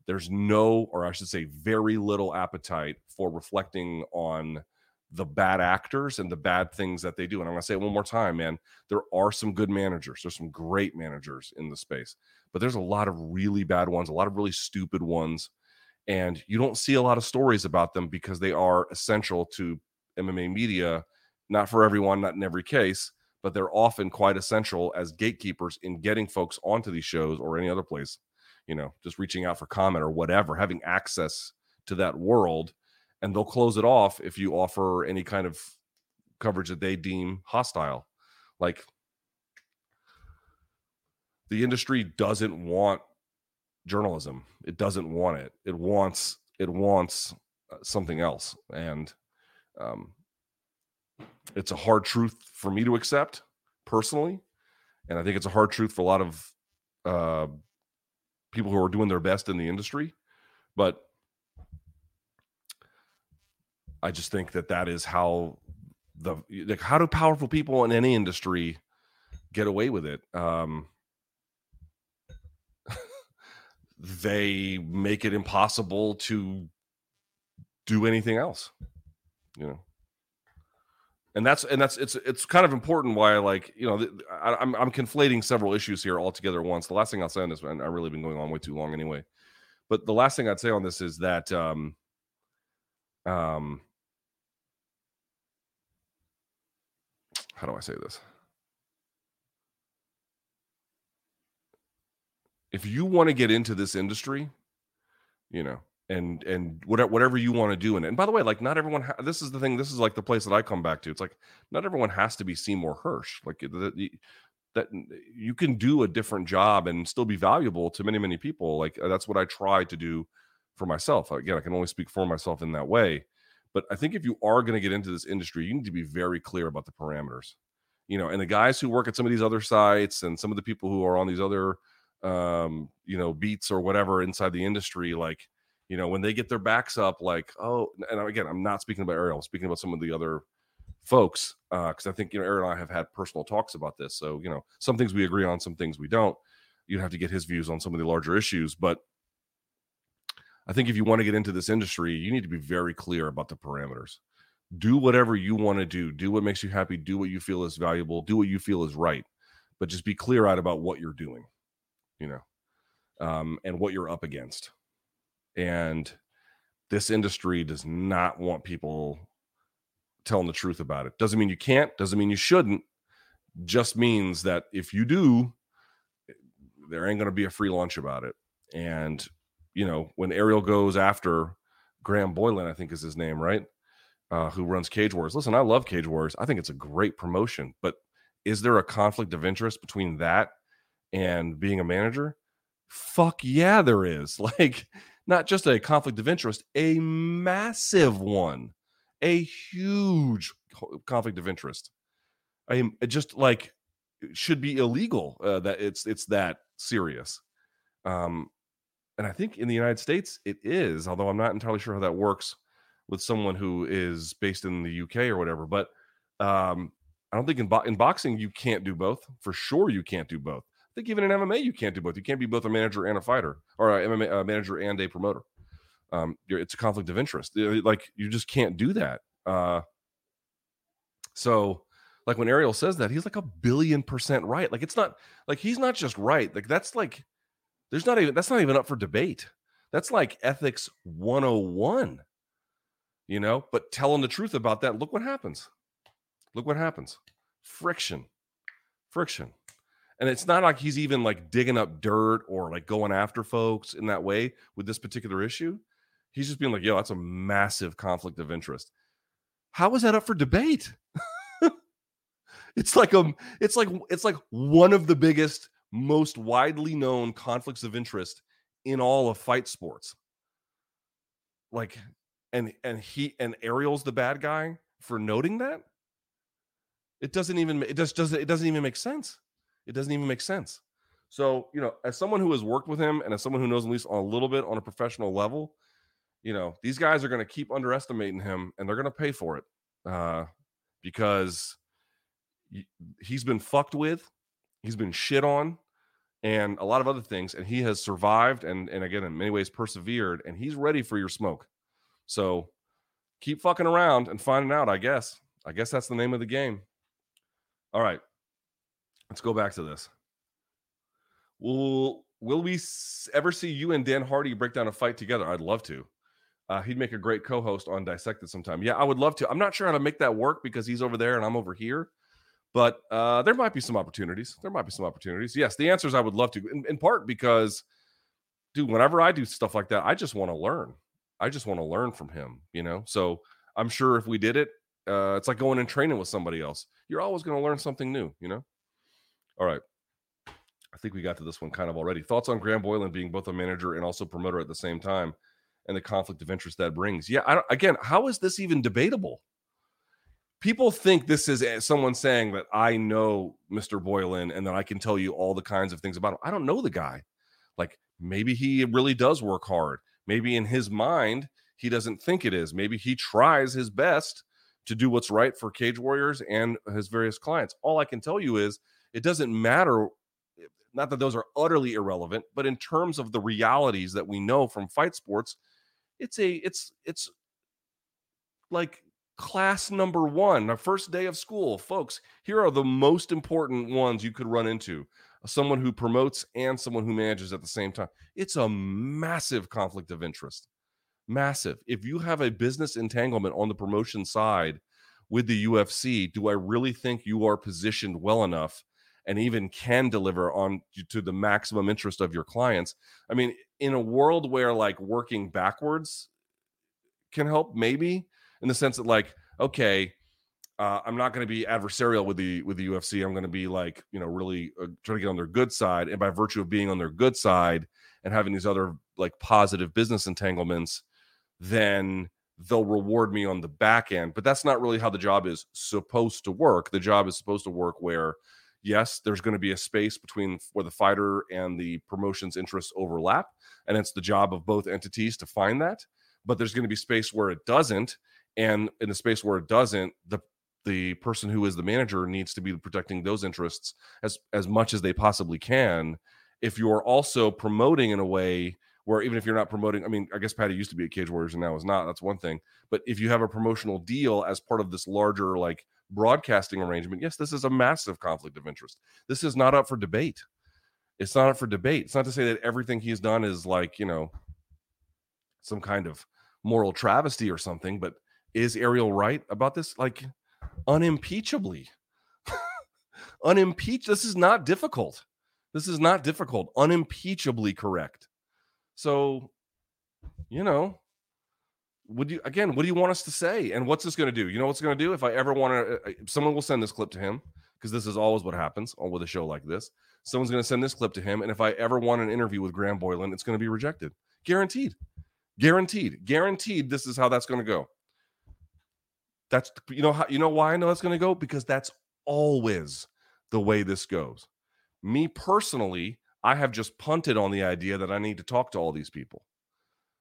There's no, or I should say, very little appetite for reflecting on the bad actors and the bad things that they do. And I'm going to say it one more time, man. There are some good managers. There's some great managers in the space, but there's a lot of really bad ones, a lot of really stupid ones. And you don't see a lot of stories about them because they are essential to MMA media. Not for everyone, not in every case, but they're often quite essential as gatekeepers in getting folks onto these shows or any other place. You know, just reaching out for comment or whatever, having access to that world and they'll close it off if you offer any kind of coverage that they deem hostile. Like the industry doesn't want journalism. It doesn't want it. It wants it wants uh, something else, and um, it's a hard truth for me to accept personally, and I think it's a hard truth for a lot of uh, people who are doing their best in the industry. But I just think that that is how the like how do powerful people in any industry get away with it? Um, they make it impossible to do anything else, you know. And that's and that's it's it's kind of important why I like you know I, I'm I'm conflating several issues here all together at once. The last thing I'll say on this, and I've really been going on way too long anyway. But the last thing I'd say on this is that um, um, how do I say this? If you want to get into this industry, you know, and and whatever whatever you want to do in it. And by the way, like not everyone. Ha- this is the thing. This is like the place that I come back to. It's like not everyone has to be Seymour Hersh. Like the, that you can do a different job and still be valuable to many many people. Like that's what I try to do for myself. Again, I can only speak for myself in that way. But I think if you are going to get into this industry, you need to be very clear about the parameters. You know, and the guys who work at some of these other sites and some of the people who are on these other um, you know, beats or whatever inside the industry, like, you know, when they get their backs up, like, oh, and again, I'm not speaking about Ariel, I'm speaking about some of the other folks, uh, because I think you know, Ariel and I have had personal talks about this. So, you know, some things we agree on, some things we don't. You'd have to get his views on some of the larger issues, but I think if you want to get into this industry, you need to be very clear about the parameters. Do whatever you want to do. Do what makes you happy. Do what you feel is valuable. Do what you feel is right. But just be clear out about what you're doing, you know, um, and what you're up against. And this industry does not want people telling the truth about it. Doesn't mean you can't, doesn't mean you shouldn't. Just means that if you do, there ain't going to be a free lunch about it. And you know, when Ariel goes after Graham Boylan, I think is his name, right? Uh, who runs Cage Wars. Listen, I love Cage Wars. I think it's a great promotion, but is there a conflict of interest between that and being a manager? Fuck yeah, there is. Like, not just a conflict of interest, a massive one, a huge conflict of interest. I am just like should be illegal uh, that it's it's that serious. Um, and I think in the United States it is, although I'm not entirely sure how that works with someone who is based in the UK or whatever. But um, I don't think in, bo- in boxing you can't do both. For sure, you can't do both. I think even in MMA you can't do both. You can't be both a manager and a fighter, or a MMA manager and a promoter. Um, it's a conflict of interest. Like you just can't do that. Uh, so, like when Ariel says that, he's like a billion percent right. Like it's not like he's not just right. Like that's like there's not even that's not even up for debate. That's like ethics 101. You know, but telling the truth about that, look what happens. Look what happens. Friction. Friction. And it's not like he's even like digging up dirt or like going after folks in that way with this particular issue. He's just being like, yo, that's a massive conflict of interest. How is that up for debate? it's like a it's like it's like one of the biggest most widely known conflicts of interest in all of fight sports. Like, and and he and Ariel's the bad guy for noting that. It doesn't even it just doesn't it doesn't even make sense. It doesn't even make sense. So, you know, as someone who has worked with him and as someone who knows at least a little bit on a professional level, you know, these guys are going to keep underestimating him and they're going to pay for it uh, because he's been fucked with he's been shit on and a lot of other things and he has survived and and again in many ways persevered and he's ready for your smoke so keep fucking around and finding out. I guess. I guess that's the name of the game. All right, let's go back to this. Will Will we ever see you and Dan Hardy break down a fight together? I'd love to. Uh, he'd make a great co-host on Dissected sometime. Yeah, I would love to. I'm not sure how to make that work because he's over there and I'm over here. But uh, there might be some opportunities. There might be some opportunities. Yes, the answer is I would love to, in, in part because, dude, whenever I do stuff like that, I just want to learn. I just want to learn from him, you know? So I'm sure if we did it, uh, it's like going and training with somebody else. You're always going to learn something new, you know? All right. I think we got to this one kind of already. Thoughts on Graham Boylan being both a manager and also promoter at the same time and the conflict of interest that brings? Yeah, I again, how is this even debatable? People think this is eh, someone saying that I know Mr. Boylan and that I can tell you all the kinds of things about him. I don't know the guy. Like maybe he really does work hard. Maybe in his mind, he doesn't think it is. Maybe he tries his best to do what's right for Cage Warriors and his various clients. All I can tell you is it doesn't matter. Eh, not that those are utterly irrelevant, but in terms of the realities that we know from fight sports, it's a it's it's like class number one, our first day of school. Folks, here are the most important ones you could run into someone who promotes and someone who manages at the same time. It's a massive conflict of interest. Massive. If you have a business entanglement on the promotion side with the UFC, do I really think you are positioned well enough and even can deliver on to the maximum interest of your clients? I mean, in a world where like working backwards can help, maybe in the sense that like okay uh, i'm not going to be adversarial with the with the ufc i'm going to be like you know really uh, trying to get on their good side. And by virtue of being on their good side and having these other like positive business entanglements then they'll reward me on the back end. But that's not really how the job is supposed to work. The job is supposed to work where yes there's going to be a space between where the fighter and the promotion's interests overlap and it's the job of both entities to find that. But there's going to be space where it doesn't and in the space where it doesn't the the person who is the manager needs to be protecting those interests as as much as they possibly can. If you're also promoting in a way where even if you're not promoting i mean i guess Paddy used to be at cage warriors and now is not that's one thing. But if you have a promotional deal as part of this larger like broadcasting arrangement yes this is a massive conflict of interest. This is not up for debate. It's not up for debate. It's not to say that everything he's done is like you know some kind of moral travesty or something but is Ariel right about this? Like unimpeachably. Unimpeached. This is not difficult. This is not difficult. Unimpeachably correct. So, you know, would you again, what do you want us to say? And what's this going to do? You know what's going to do? If I ever want to, uh, uh, someone will send this clip to him because this is always what happens with a show like this. Someone's going to send this clip to him. And if I ever want an interview with Graham Boylan, it's going to be rejected. Guaranteed. Guaranteed. Guaranteed. This is how that's going to go. That's you know how you know why I know that's going to go because that's always the way this goes. Me personally, I have just punted on the idea that I need to talk to all these people.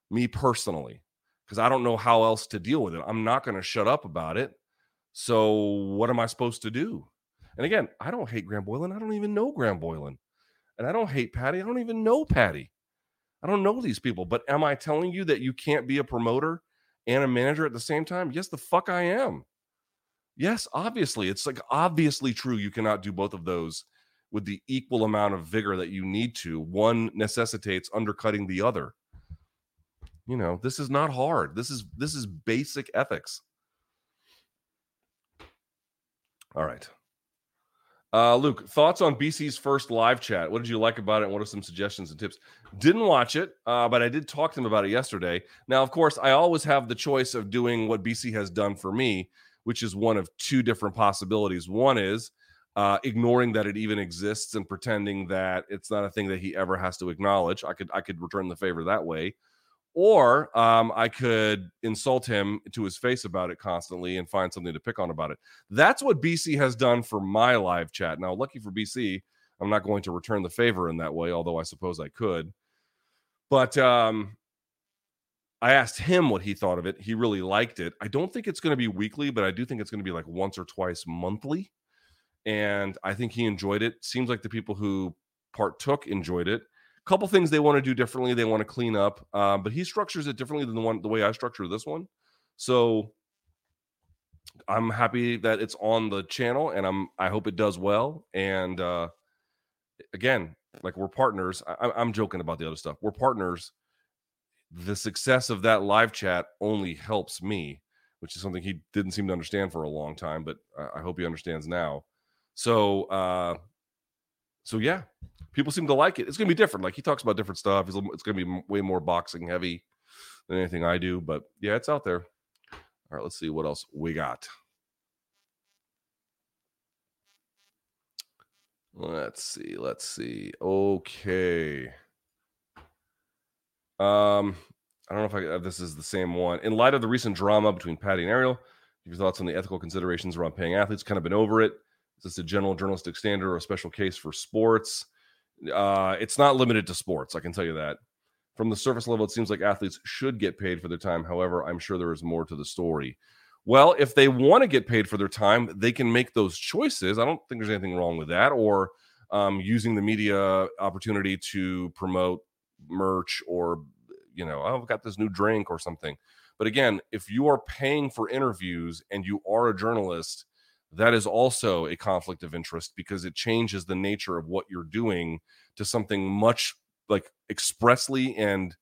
Me personally, because I don't know how else to deal with it. I'm not going to shut up about it. So what am I supposed to do? And again, I don't hate Graham Boylan. I don't even know Graham Boylan. And I don't hate Paddy. I don't even know Paddy. I don't know these people. But am I telling you that you can't be a promoter and a manager at the same time? Yes, the fuck I am. Yes, obviously. It's like obviously true. You cannot do both of those with the equal amount of vigor that you need to. One necessitates undercutting the other. You know, this is not hard. This is this is basic ethics. All right. Uh, Luke, thoughts on BC's first live chat? What did you like about it? And what are some suggestions and tips? Didn't watch it, uh, but I did talk to him about it yesterday. Now, of course, I always have the choice of doing what BC has done for me, which is one of two different possibilities. One is uh, ignoring that it even exists and pretending that it's not a thing that he ever has to acknowledge. I could I could return the favor that way, or um, I could insult him to his face about it constantly and find something to pick on about it. That's what BC has done for my live chat. Now, lucky for BC, I'm not going to return the favor in that way, although I suppose I could. But um, I asked him what he thought of it. He really liked it. I don't think it's going to be weekly, but I do think it's going to be like once or twice monthly. And I think he enjoyed it. Seems like the people who partook enjoyed it couple things they want to do differently. They want to clean up, uh, but he structures it differently than the one the way I structure this one. So I'm happy that it's on the channel and I'm I hope it does well. And uh again, like we're partners. I, I'm joking about the other stuff. We're partners. The success of that live chat only helps me, which is something he didn't seem to understand for a long time, but I, I hope he understands now. So uh so yeah, people seem to like it. It's gonna be different. Like he talks about different stuff. It's, it's gonna be way more boxing heavy than anything I do, but yeah, it's out there. All right, let's see what else we got. Let's see. Let's see. Okay. Um, I don't know if I if this is the same one. In light of the recent drama between Paddy and Ariel, your thoughts on the ethical considerations around paying athletes? Kind of been over it. Is this a general journalistic standard or a special case for sports? Uh, it's not limited to sports. I can tell you that. From the surface level, it seems like athletes should get paid for their time. However, I'm sure there is more to the story. Well, if they want to get paid for their time, they can make those choices. I don't think there's anything wrong with that. Or um, using the media opportunity to promote merch or, you know, oh, I've got this new drink or something. But again, if you are paying for interviews and you are a journalist, that is also a conflict of interest because it changes the nature of what you're doing to something much like expressly and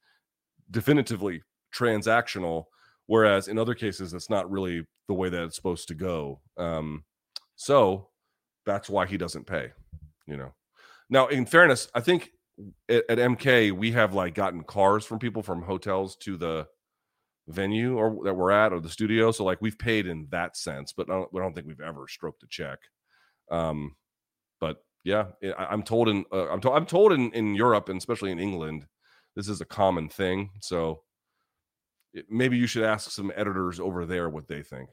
definitively transactional whereas in other cases that's not really the way that it's supposed to go. Um, so that's why he doesn't pay you know? Now in fairness i think at, at mk we have like gotten cars from people from hotels to the venue or that we're at or the studio so like we've paid in that sense but I don't, I don't think we've ever stroked a check um but yeah, I, am told in uh, I'm, to, I'm told in in Europe and especially in England, this is a common thing. So it, maybe you should ask some editors over there what they think.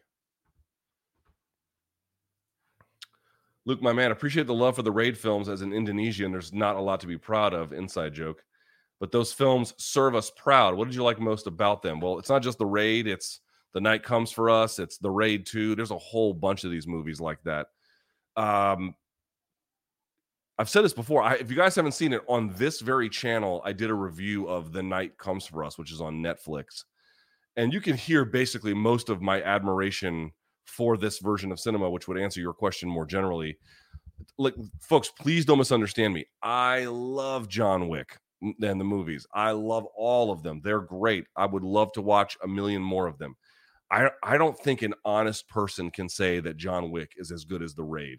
Luke, my man, appreciate the love for the raid films. As an Indonesian, there's not a lot to be proud of. Inside joke, but those films serve us proud. What did you like most about them? Well, it's not just the raid. It's the night comes for us. It's the raid 2. There's a whole bunch of these movies like that. Um, I've said this before. I, if you guys haven't seen it on this very channel, I did a review of The Night Comes for Us, which is on Netflix. And you can hear basically most of my admiration for this version of cinema, which would answer your question more generally. Like, folks, please don't misunderstand me. I love John Wick and the movies. I love all of them. They're great. I would love to watch a million more of them. I, I don't think an honest person can say that John Wick is as good as The Raid.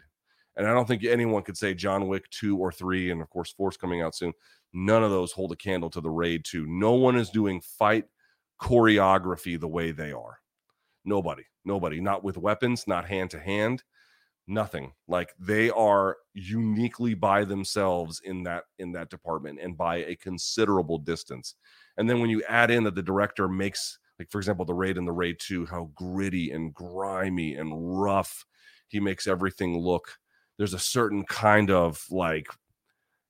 And I don't think anyone could say John Wick 2 or 3, and of course, Force coming out soon. None of those hold a candle to the Raid 2. No one is doing fight choreography the way they are. Nobody, nobody, not with weapons, not hand to hand, nothing. Like they are uniquely by themselves in that in that department and by a considerable distance. And then when you add in that the director makes like for example the raid and the raid 2 how gritty and grimy and rough he makes everything look there's a certain kind of like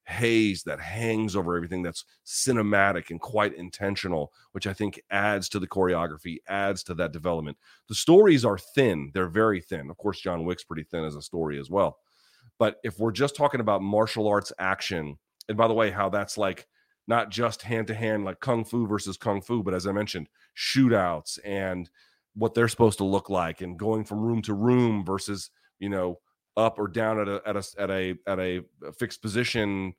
haze that hangs over everything that's cinematic and quite intentional, which I think adds to the choreography, adds to that development. The stories are thin, they're very thin. Of course, John Wick's pretty thin as a story as well. But if we're just talking about martial arts action, and by the way, how that's like not just hand to hand, like kung fu versus kung fu, but as I mentioned, shootouts and what they're supposed to look like, and going from room to room versus, you know, up or down at a at a at a at a uh, fixed position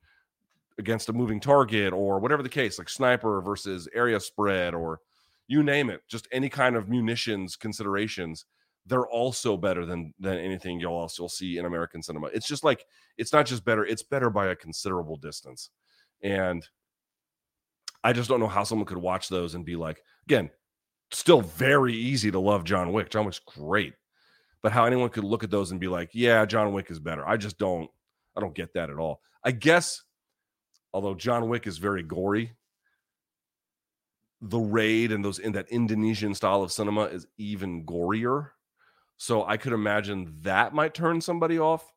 against a moving target or whatever the case, like sniper versus area spread or you name it, just any kind of munitions considerations, they're also better than than anything you'll also see in American cinema. It's just like it's not just better, it's better by a considerable distance. And I just don't know how someone could watch those and be like, again, still very easy to love John Wick. John Wick's great but how anyone could look at those and be like, yeah, John Wick is better. I just don't, I don't get that at all. I guess, although John Wick is very gory, the raid and those in that Indonesian style of cinema is even gorier. So I could imagine that might turn somebody off.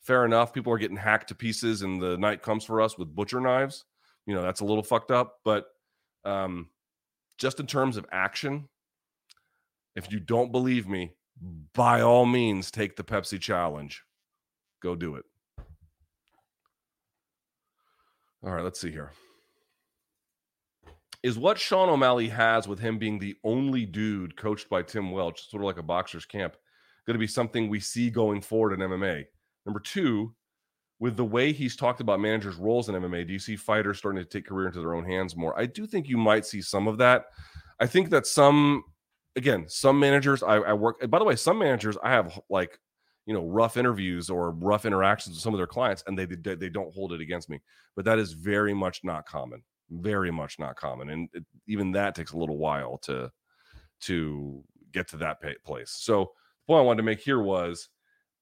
Fair enough. People are getting hacked to pieces, and the night comes for us with butcher knives. You know, that's a little fucked up. But um, just in terms of action, if you don't believe me, by all means take the Pepsi challenge. Go do it. All right, let's see here. is what Sean O'Malley has with him being the only dude coached by Tim Welch, sort of like a boxer's camp, going to be something we see going forward in MMA? Number two, with the way he's talked about managers' roles in MMA, do you see fighters starting to take career into their own hands more? I do think you might see some of that. I think that some, again, some managers I, I work. By the way, some managers I have like, you know, rough interviews or rough interactions with some of their clients, and they they, they don't hold it against me. But that is very much not common very much not common and it, even that takes a little while to to get to that place so the point i wanted to make here was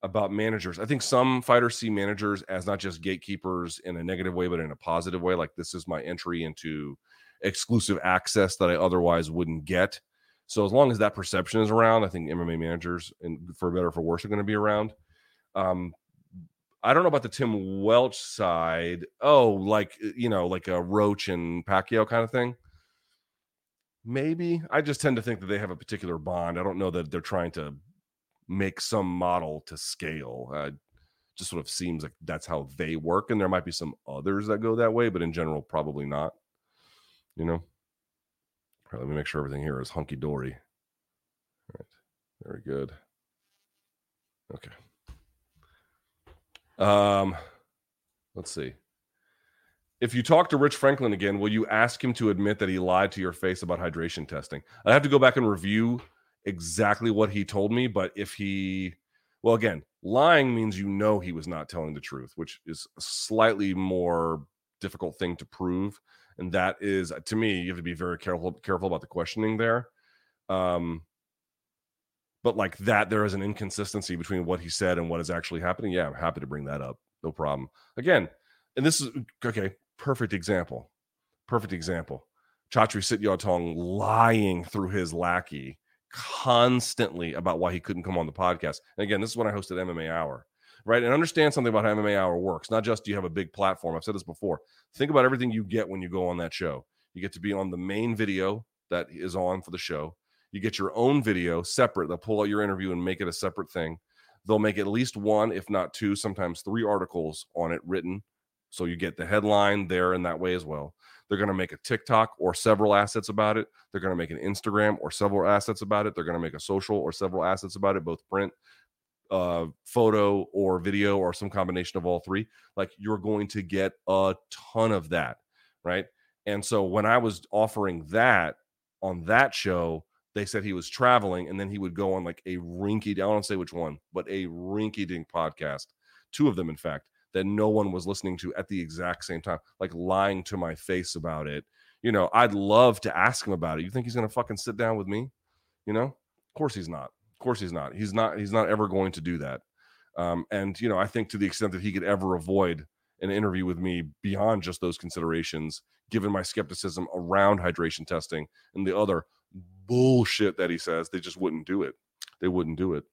about managers i think some fighters see managers as not just gatekeepers in a negative way but in a positive way like this is my entry into exclusive access that i otherwise wouldn't get so as long as that perception is around i think mma managers and for better for worse are going to be around um, I don't know about the Tim Welch side. Oh, like uh, you know, like a Roach and Pacquiao kind of thing. Maybe I just tend to think that they have a particular bond. I don't know that they're trying to make some model to scale. Uh, just sort of seems like that's how they work, and there might be some others that go that way, but in general, probably not. You know. Let me make sure everything here is hunky dory. All right, very good. Okay. Um, let's see. If you talk to Rich Franklin again, will you ask him to admit that he lied to your face about hydration testing? I have to go back and review exactly what he told me, but if he, well, again, lying means you know he was not telling the truth, which is a slightly more difficult thing to prove. And that is, to me, you have to be very careful careful about the questioning there. Um, but like that there is an inconsistency between what he said and what is actually happening. Yeah i'm happy to bring that up. No problem. Again and this is okay perfect example perfect example. Chatri sityodtong lying through his lackey constantly about why he couldn't come on the podcast. And again this is when i hosted mma hour right and understand something about how mma hour works not just do you have a big platform i've said this before think about everything you get when you go on that show you get to be on the main video that is on for the show you get your own video separate. They'll pull out your interview and make it a separate thing. They'll make at least one, if not two, sometimes three articles on it written. So you get the headline there in that way as well. They're going to make a TikTok or several assets about it. They're going to make an Instagram or several assets about it. They're going to make a social or several assets about it, both print, uh, photo, or video, or some combination of all three. Like you're going to get a ton of that, right? And so when I was offering that on that show, they said he was traveling and then he would go on like a rinky I don't say which one, but a rinky dink podcast. Two of them, in fact, that no one was listening to at the exact same time, like lying to my face about it. You know, I'd love to ask him about it. You think he's gonna fucking sit down with me? You know? Of course he's not. Of course he's not. He's not, he's not ever going to do that. Um, and you know, I think to the extent that he could ever avoid an interview with me beyond just those considerations, given my skepticism around hydration testing and the other bullshit that he says, they just wouldn't do it. They wouldn't do it.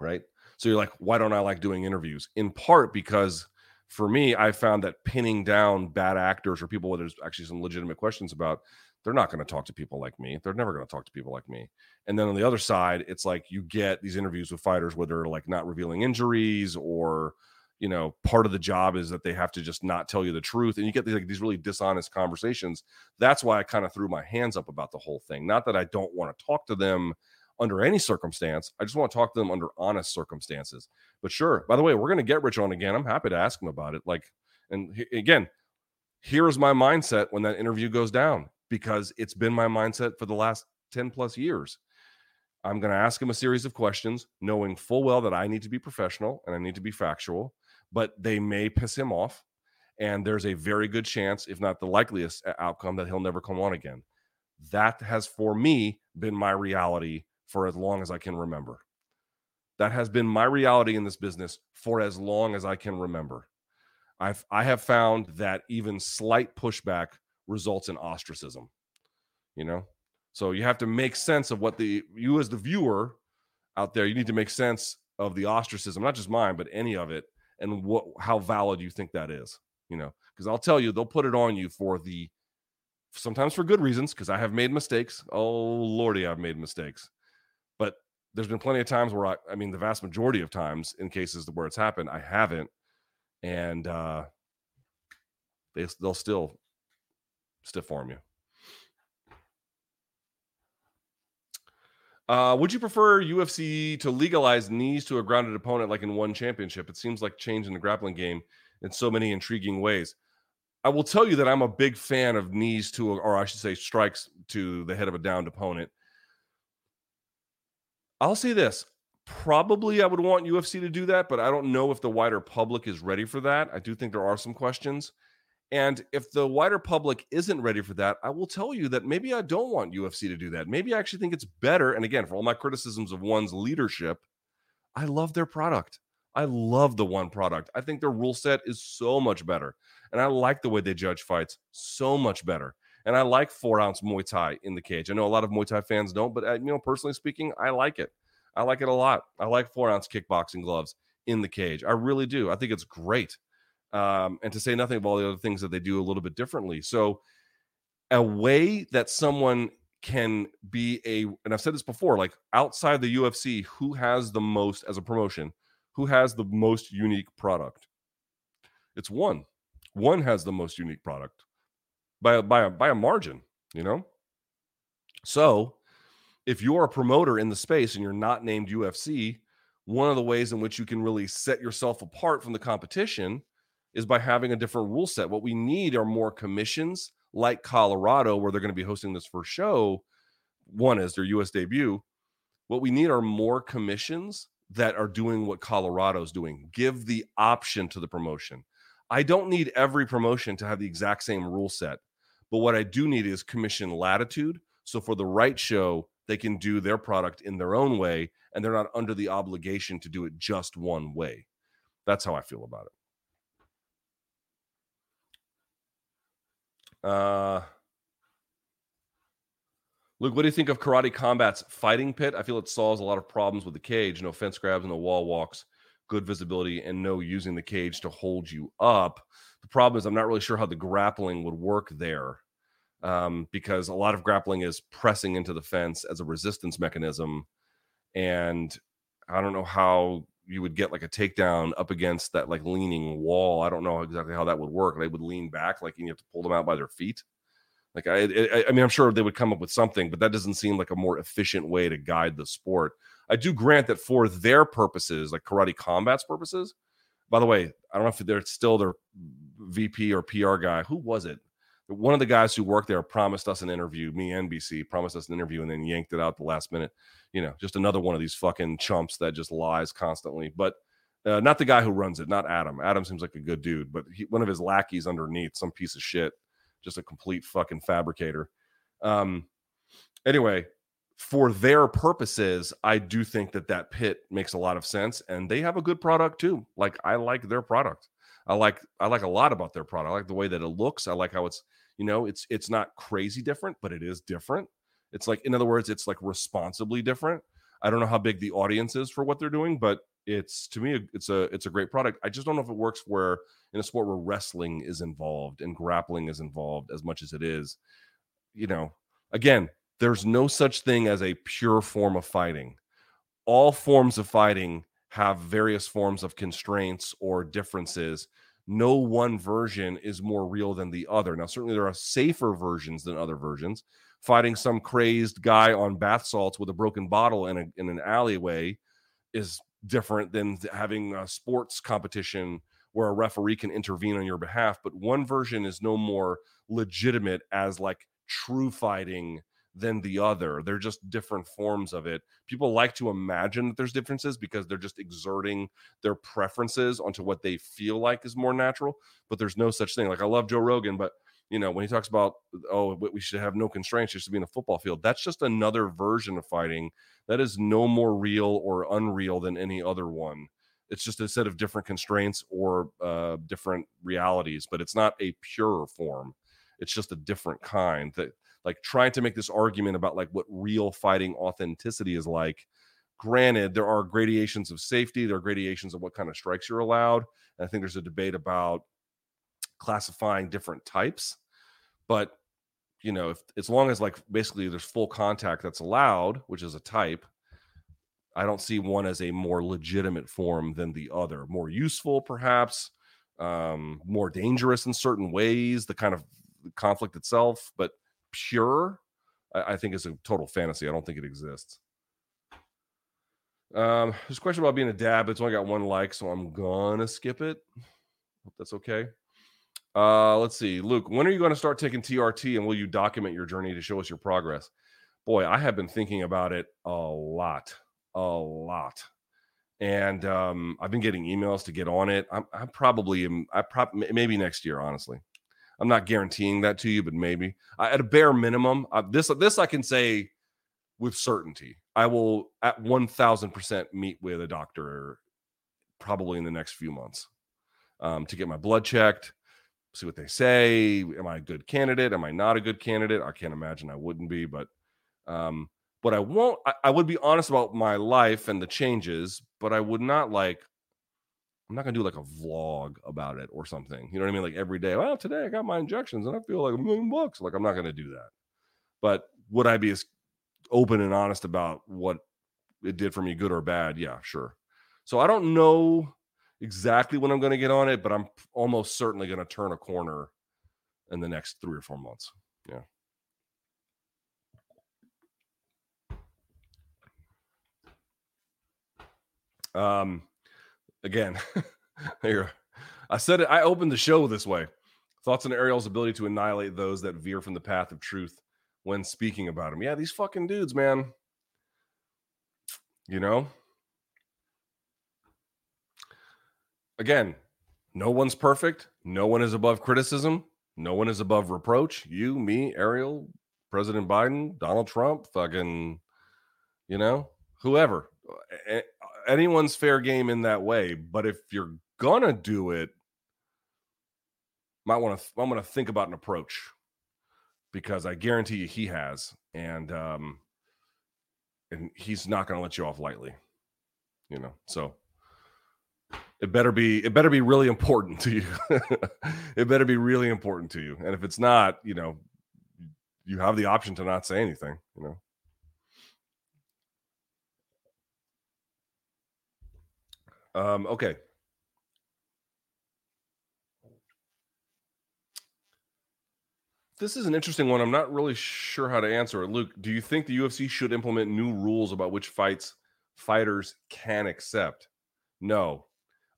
Right. So you're like, why don't I like doing interviews? In part because for me, I found that pinning down bad actors or people where there's actually some legitimate questions about, they're not going to talk to people like me. They're never going to talk to people like me. And then on the other side, it's like you get these interviews with fighters where they're like not revealing injuries or you know part of the job is that they have to just not tell you the truth and you get these, like, these really dishonest conversations that's why i kind of threw my hands up about the whole thing not that i don't want to talk to them under any circumstance i just want to talk to them under honest circumstances but sure by the way we're going to get rich on again i'm happy to ask him about it like and he, again here's my mindset when that interview goes down because it's been my mindset for the last 10 plus years I'm going to ask him a series of questions, knowing full well that I need to be professional and I need to be factual but they may piss him off. And there's a very good chance, if not the likeliest outcome, that he'll never come on again. That has, for me, been my reality for as long as I can remember. That has been my reality in this business for as long as I can remember. I've I have found that even slight pushback results in ostracism. You know, so you have to make sense of what the you as the viewer out there. You need to make sense of the ostracism, not just mine, but any of it, and what how valid you think that is you know because i'll tell you they'll put it on you for the sometimes for good reasons because i have made mistakes oh lordy i've made mistakes but there's been plenty of times where i i mean the vast majority of times in cases where it's happened i haven't and uh they, they'll still stiff arm you. Uh, would you prefer UFC to legalize knees to a grounded opponent like in one championship? It seems like change in the grappling game in so many intriguing ways. I will tell you that I'm a big fan of knees to, or I should say, strikes to the head of a downed opponent. I'll say this. Probably I would want UFC to do that, but I don't know if the wider public is ready for that. I do think there are some questions. And if the wider public isn't ready for that, I will tell you that maybe I don't want UFC to do that. Maybe I actually think it's better. And again, for all my criticisms of one's leadership, I love their product. I love the one product. I think their rule set is so much better. And I like the way they judge fights so much better. And I like four ounce Muay Thai in the cage. I know a lot of Muay Thai fans don't, but uh, you know, personally speaking, I like it. I like it a lot. I like four ounce kickboxing gloves in the cage. I really do. I think it's great um, and to say nothing of all the other things that they do a little bit differently. So, a way that someone can be a, and I've said this before, like outside the UFC, who has the most as a promotion, who has the most unique product? It's one. One has the most unique product by a, by a, by a margin, you know. So, if you're a promoter in the space and you're not named UFC, one of the ways in which you can really set yourself apart from the competition is by having a different rule set. What we need are more commissions like Colorado, where they're going to be hosting this first show. One is their US debut. What we need are more commissions that are doing what Colorado's doing. Give the option to the promotion. I don't need every promotion to have the exact same rule set, but what I do need is commission latitude. So for the right show, they can do their product in their own way and they're not under the obligation to do it just one way. That's how I feel about it. Uh, Luke, what do you think of Karate Combat's fighting pit? I feel it solves a lot of problems with the cage. No fence grabs, no wall walks, good visibility, and no using the cage to hold you up. The problem is, I'm not really sure how the grappling would work there um, because a lot of grappling is pressing into the fence as a resistance mechanism. And I don't know how you would get like a takedown up against that like leaning wall. I don't know exactly how that would work. They would lean back, like you have to pull them out by their feet. Like I, I, I mean, I'm sure they would come up with something, but that doesn't seem like a more efficient way to guide the sport. I do grant that for their purposes, like karate combat's purposes. By the way, I don't know if they're still their VP or PR guy. Who was it? One of the guys who worked there promised us an interview. Me, and BC, promised us an interview, and then yanked it out the last minute you know, just another one of these fucking chumps that just lies constantly. But uh, not the guy who runs it, not Adam. Adam seems like a good dude, but he, one of his lackeys underneath, some piece of shit, just a complete fucking fabricator. Um, anyway, for their purposes, I do think that that pit makes a lot of sense, and they have a good product too. Like I like their product. I like I like a lot about their product. I like the way that it looks. I like how it's you know it's it's not crazy different, but it is different. It's like, in other words, it's like responsibly different. I don't know how big the audience is for what they're doing, but it's to me, it's a it's a great product. I just don't know if it works where in a sport where wrestling is involved and grappling is involved as much as it is. You know, again, there's no such thing as a pure form of fighting. All forms of fighting have various forms of constraints or differences. No one version is more real than the other. Now, certainly there are safer versions than other versions fighting some crazed guy on bath salts with a broken bottle in, a, in an alleyway is different than having a sports competition where a referee can intervene on your behalf but one version is no more legitimate as like true fighting than the other they're just different forms of it people like to imagine that there's differences because they're just exerting their preferences onto what they feel like is more natural but there's no such thing like i love joe rogan but you know, when he talks about, oh, we should have no constraints, just to be in a football field, that's just another version of fighting that is no more real or unreal than any other one. It's just a set of different constraints or uh, different realities, but it's not a pure form. It's just a different kind that, like, trying to make this argument about like what real fighting authenticity is like. Granted, there are gradations of safety, there are gradations of what kind of strikes you're allowed. And I think there's a debate about classifying different types but you know, if as long as like basically there's full contact that's allowed, which is a type, I don't see one as a more legitimate form than the other. More useful, perhaps, um, more dangerous in certain ways. The kind of conflict itself, but pure, I, I think is a total fantasy. I don't think it exists. Um, there's a question about being a dad, but it's only got one like, so I'm gonna skip it. Hope that's okay. Uh, let's see, Luke. When are you going to start taking TRT, and will you document your journey to show us your progress? Boy, I have been thinking about it a lot, a lot, and um, I've been getting emails to get on it. I'm, I probably am. I probably maybe next year, honestly. I'm not guaranteeing that to you, but maybe uh, at a bare minimum, uh, this this I can say with certainty. I will at 1000% meet with a doctor probably in the next few months um, to get my blood checked, see what they say. Am I a good candidate? Am I not a good candidate? I can't imagine I wouldn't be, but um, but I won't. I, I would be honest about my life and the changes, but I would not like. I'm not gonna do like a vlog about it or something. You know what I mean? Like every day. Well, today I got my injections and I feel like a million bucks. Like I'm not gonna do that. But would I be as open and honest about what it did for me, good or bad, yeah, sure. So I don't know exactly when I'm to get on it, but I'm almost certainly to turn a corner in the next three or four months. Yeah. Um, again, here I said it. I opened the show this way. Thoughts on Ariel's ability to annihilate those that veer from the path of truth when speaking about him. Yeah, these fucking dudes, man. You know? Again, no one's perfect. No one is above criticism. No one is above reproach. You, me, Ariel, President Biden, Donald Trump, fucking, you know, whoever. Anyone's fair game in that way. But if you're gonna do it, might want to. I'm gonna think about an approach because I guarantee you he has, and um, and he's not to let you off lightly, you know. So it better be it better be really important to you. it better be really important to you, and if it's not, you know, you have the option to not say anything, you know. Um, okay, this is an interesting one. I'm not really sure how to answer it. Luke, do you think the UFC should implement new rules about which fights fighters can accept? No.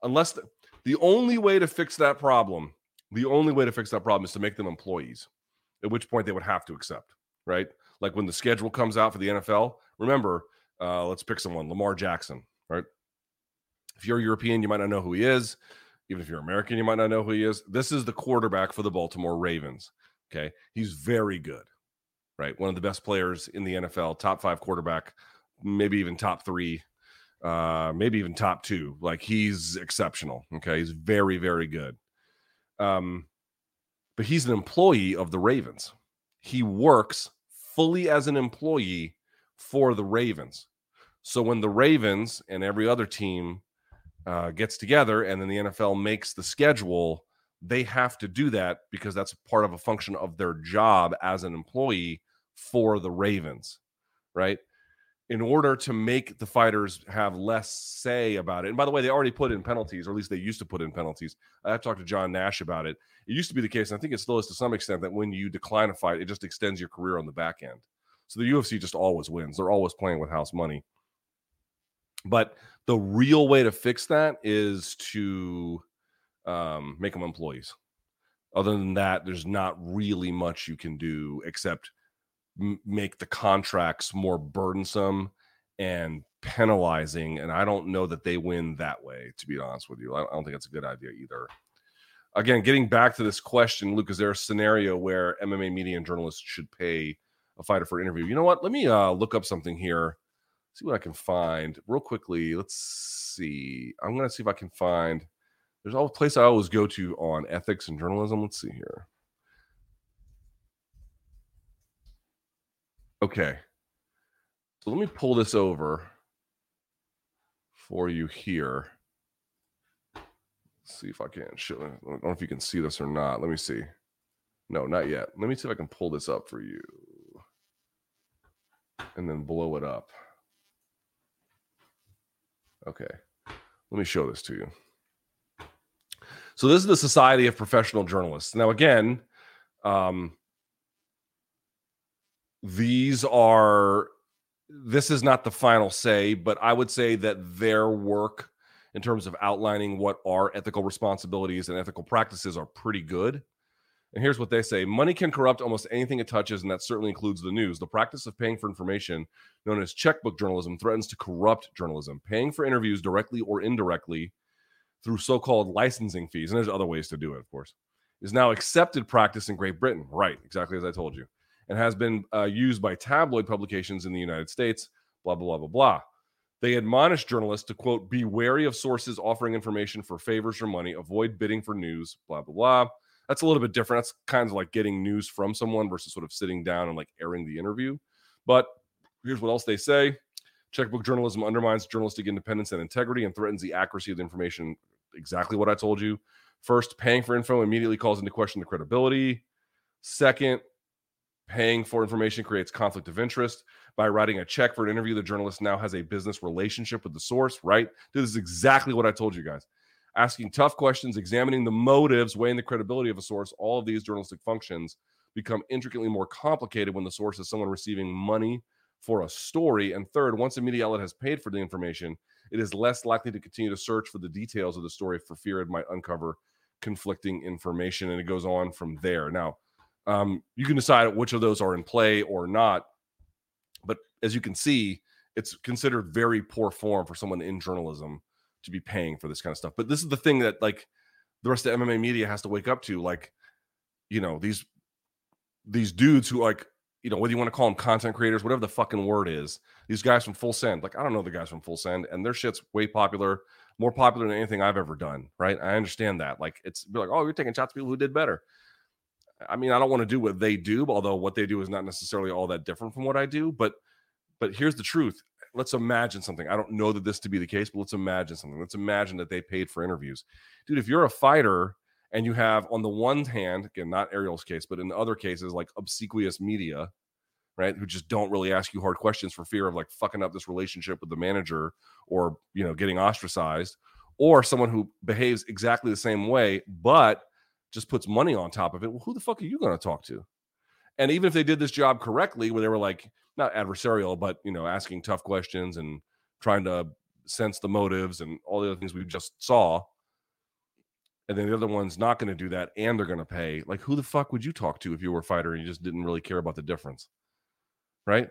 Unless the, the only way to fix that problem, the only way to fix that problem is to make them employees, at which point they would have to accept, right? Like when the schedule comes out for the NFL, remember, uh, let's pick someone, Lamar Jackson, right? If you're European, you might not know who he is. Even if you're American, you might not know who he is. This is the quarterback for the Baltimore Ravens. Okay. He's very good, right? One of the best players in the NFL, top five quarterback, maybe even top three, uh, maybe even top two. Like he's exceptional. Okay. He's very, very good. Um, but he's an employee of the Ravens. He works fully as an employee for the Ravens. So when the Ravens and every other team uh, gets together and then the NFL makes the schedule, they have to do that because that's part of a function of their job as an employee for the Ravens, right? In order to make the fighters have less say about it. And by the way, they already put in penalties, or at least they used to put in penalties. I have talked to John Nash about it. It used to be the case, and I think it still is to some extent, that when you decline a fight, it just extends your career on the back end. So the UFC just always wins. They're always playing with house money. But the real way to fix that is to um, make them employees. Other than that, there's not really much you can do except m- make the contracts more burdensome and penalizing. And I don't know that they win that way, to be honest with you. I don't think that's a good idea either. Again, getting back to this question, Luke, is there a scenario where MMA media and journalists should pay a fighter for an interview? You know what? Let me uh, look up something here, see what I can find real quickly. Let's see. I'm to see if I can find there's a place I always go to on ethics and journalism. Let's see here. Okay. So let me pull this over for you here. Let's see if I can show. I don't know if you can see this or not. Let me see. No, not yet. Let me see if I can pull this up for you and then blow it up. Okay. Let me show this to you. So this is the Society of Professional Journalists. Now, again, um, these are this is not the final say, but I would say that their work in terms of outlining what our ethical responsibilities and ethical practices are pretty good. And here's what they say money can corrupt almost anything it touches, and that certainly includes the news. The practice of paying for information, known as checkbook journalism, threatens to corrupt journalism. Paying for interviews directly or indirectly through so called licensing fees, and there's other ways to do it, of course, is now accepted practice in Great Britain. Right, exactly as I told you, and has been uh, used by tabloid publications in the United States, blah, blah, blah, blah, blah. They admonish journalists to quote, be wary of sources offering information for favors or money, avoid bidding for news, blah, blah, blah that's a little bit different. That's kind of like getting news from someone versus sort of sitting down and like airing the interview. But here's what else they say checkbook journalism undermines journalistic independence and integrity and threatens the accuracy of the information. Exactly what I told you. First, paying for info immediately calls into question the credibility. Second, paying for information creates conflict of interest. By writing a check for an interview, the journalist now has a business relationship with the source, right? This is exactly what I told you guys asking tough questions, examining the motives, weighing the credibility of a source, all of these journalistic functions become intricately more complicated when the source is someone receiving money for a story. And third, once a media outlet has paid for the information, it is less likely to continue to search for the details of the story for fear it might uncover conflicting information. And it goes on from there. Now, um, you can decide which of those are in play or not. But as you can see, it's considered very poor form for someone in journalism to be paying for this kind of stuff. But this is the thing that like the rest of MMA media has to wake up to. Like, you know, these these dudes who like, you know, whether you want to call them content creators, whatever the fucking word is, these guys from Full Send. Like, I don't know the guys from Full Send, and their shit's way popular, more popular than anything I've ever done. Right? I understand that. Like, it's be like, oh, you're taking shots at people who did better. I mean, I don't want to do what they do, although what they do is not necessarily all that different from what I do. But but here's the truth let's imagine something. I don't know that this to be the case, but let's imagine something. Let's imagine that they paid for interviews. Dude, if you're a fighter and you have on the one hand, again, not Ariel's case, but in other cases like obsequious media, right, who just don't really ask you hard questions for fear of like fucking up this relationship with the manager or, you know, getting ostracized, or someone who behaves exactly the same way, but just puts money on top of it. Well, who the fuck are you going to talk to? And even if they did this job correctly, where they were like, not adversarial, but you know, asking tough questions and trying to sense the motives and all the other things we just saw. And then the other one's not going to do that and they're going to pay. Like, who the fuck would you talk to if you were a fighter and you just didn't really care about the difference? Right?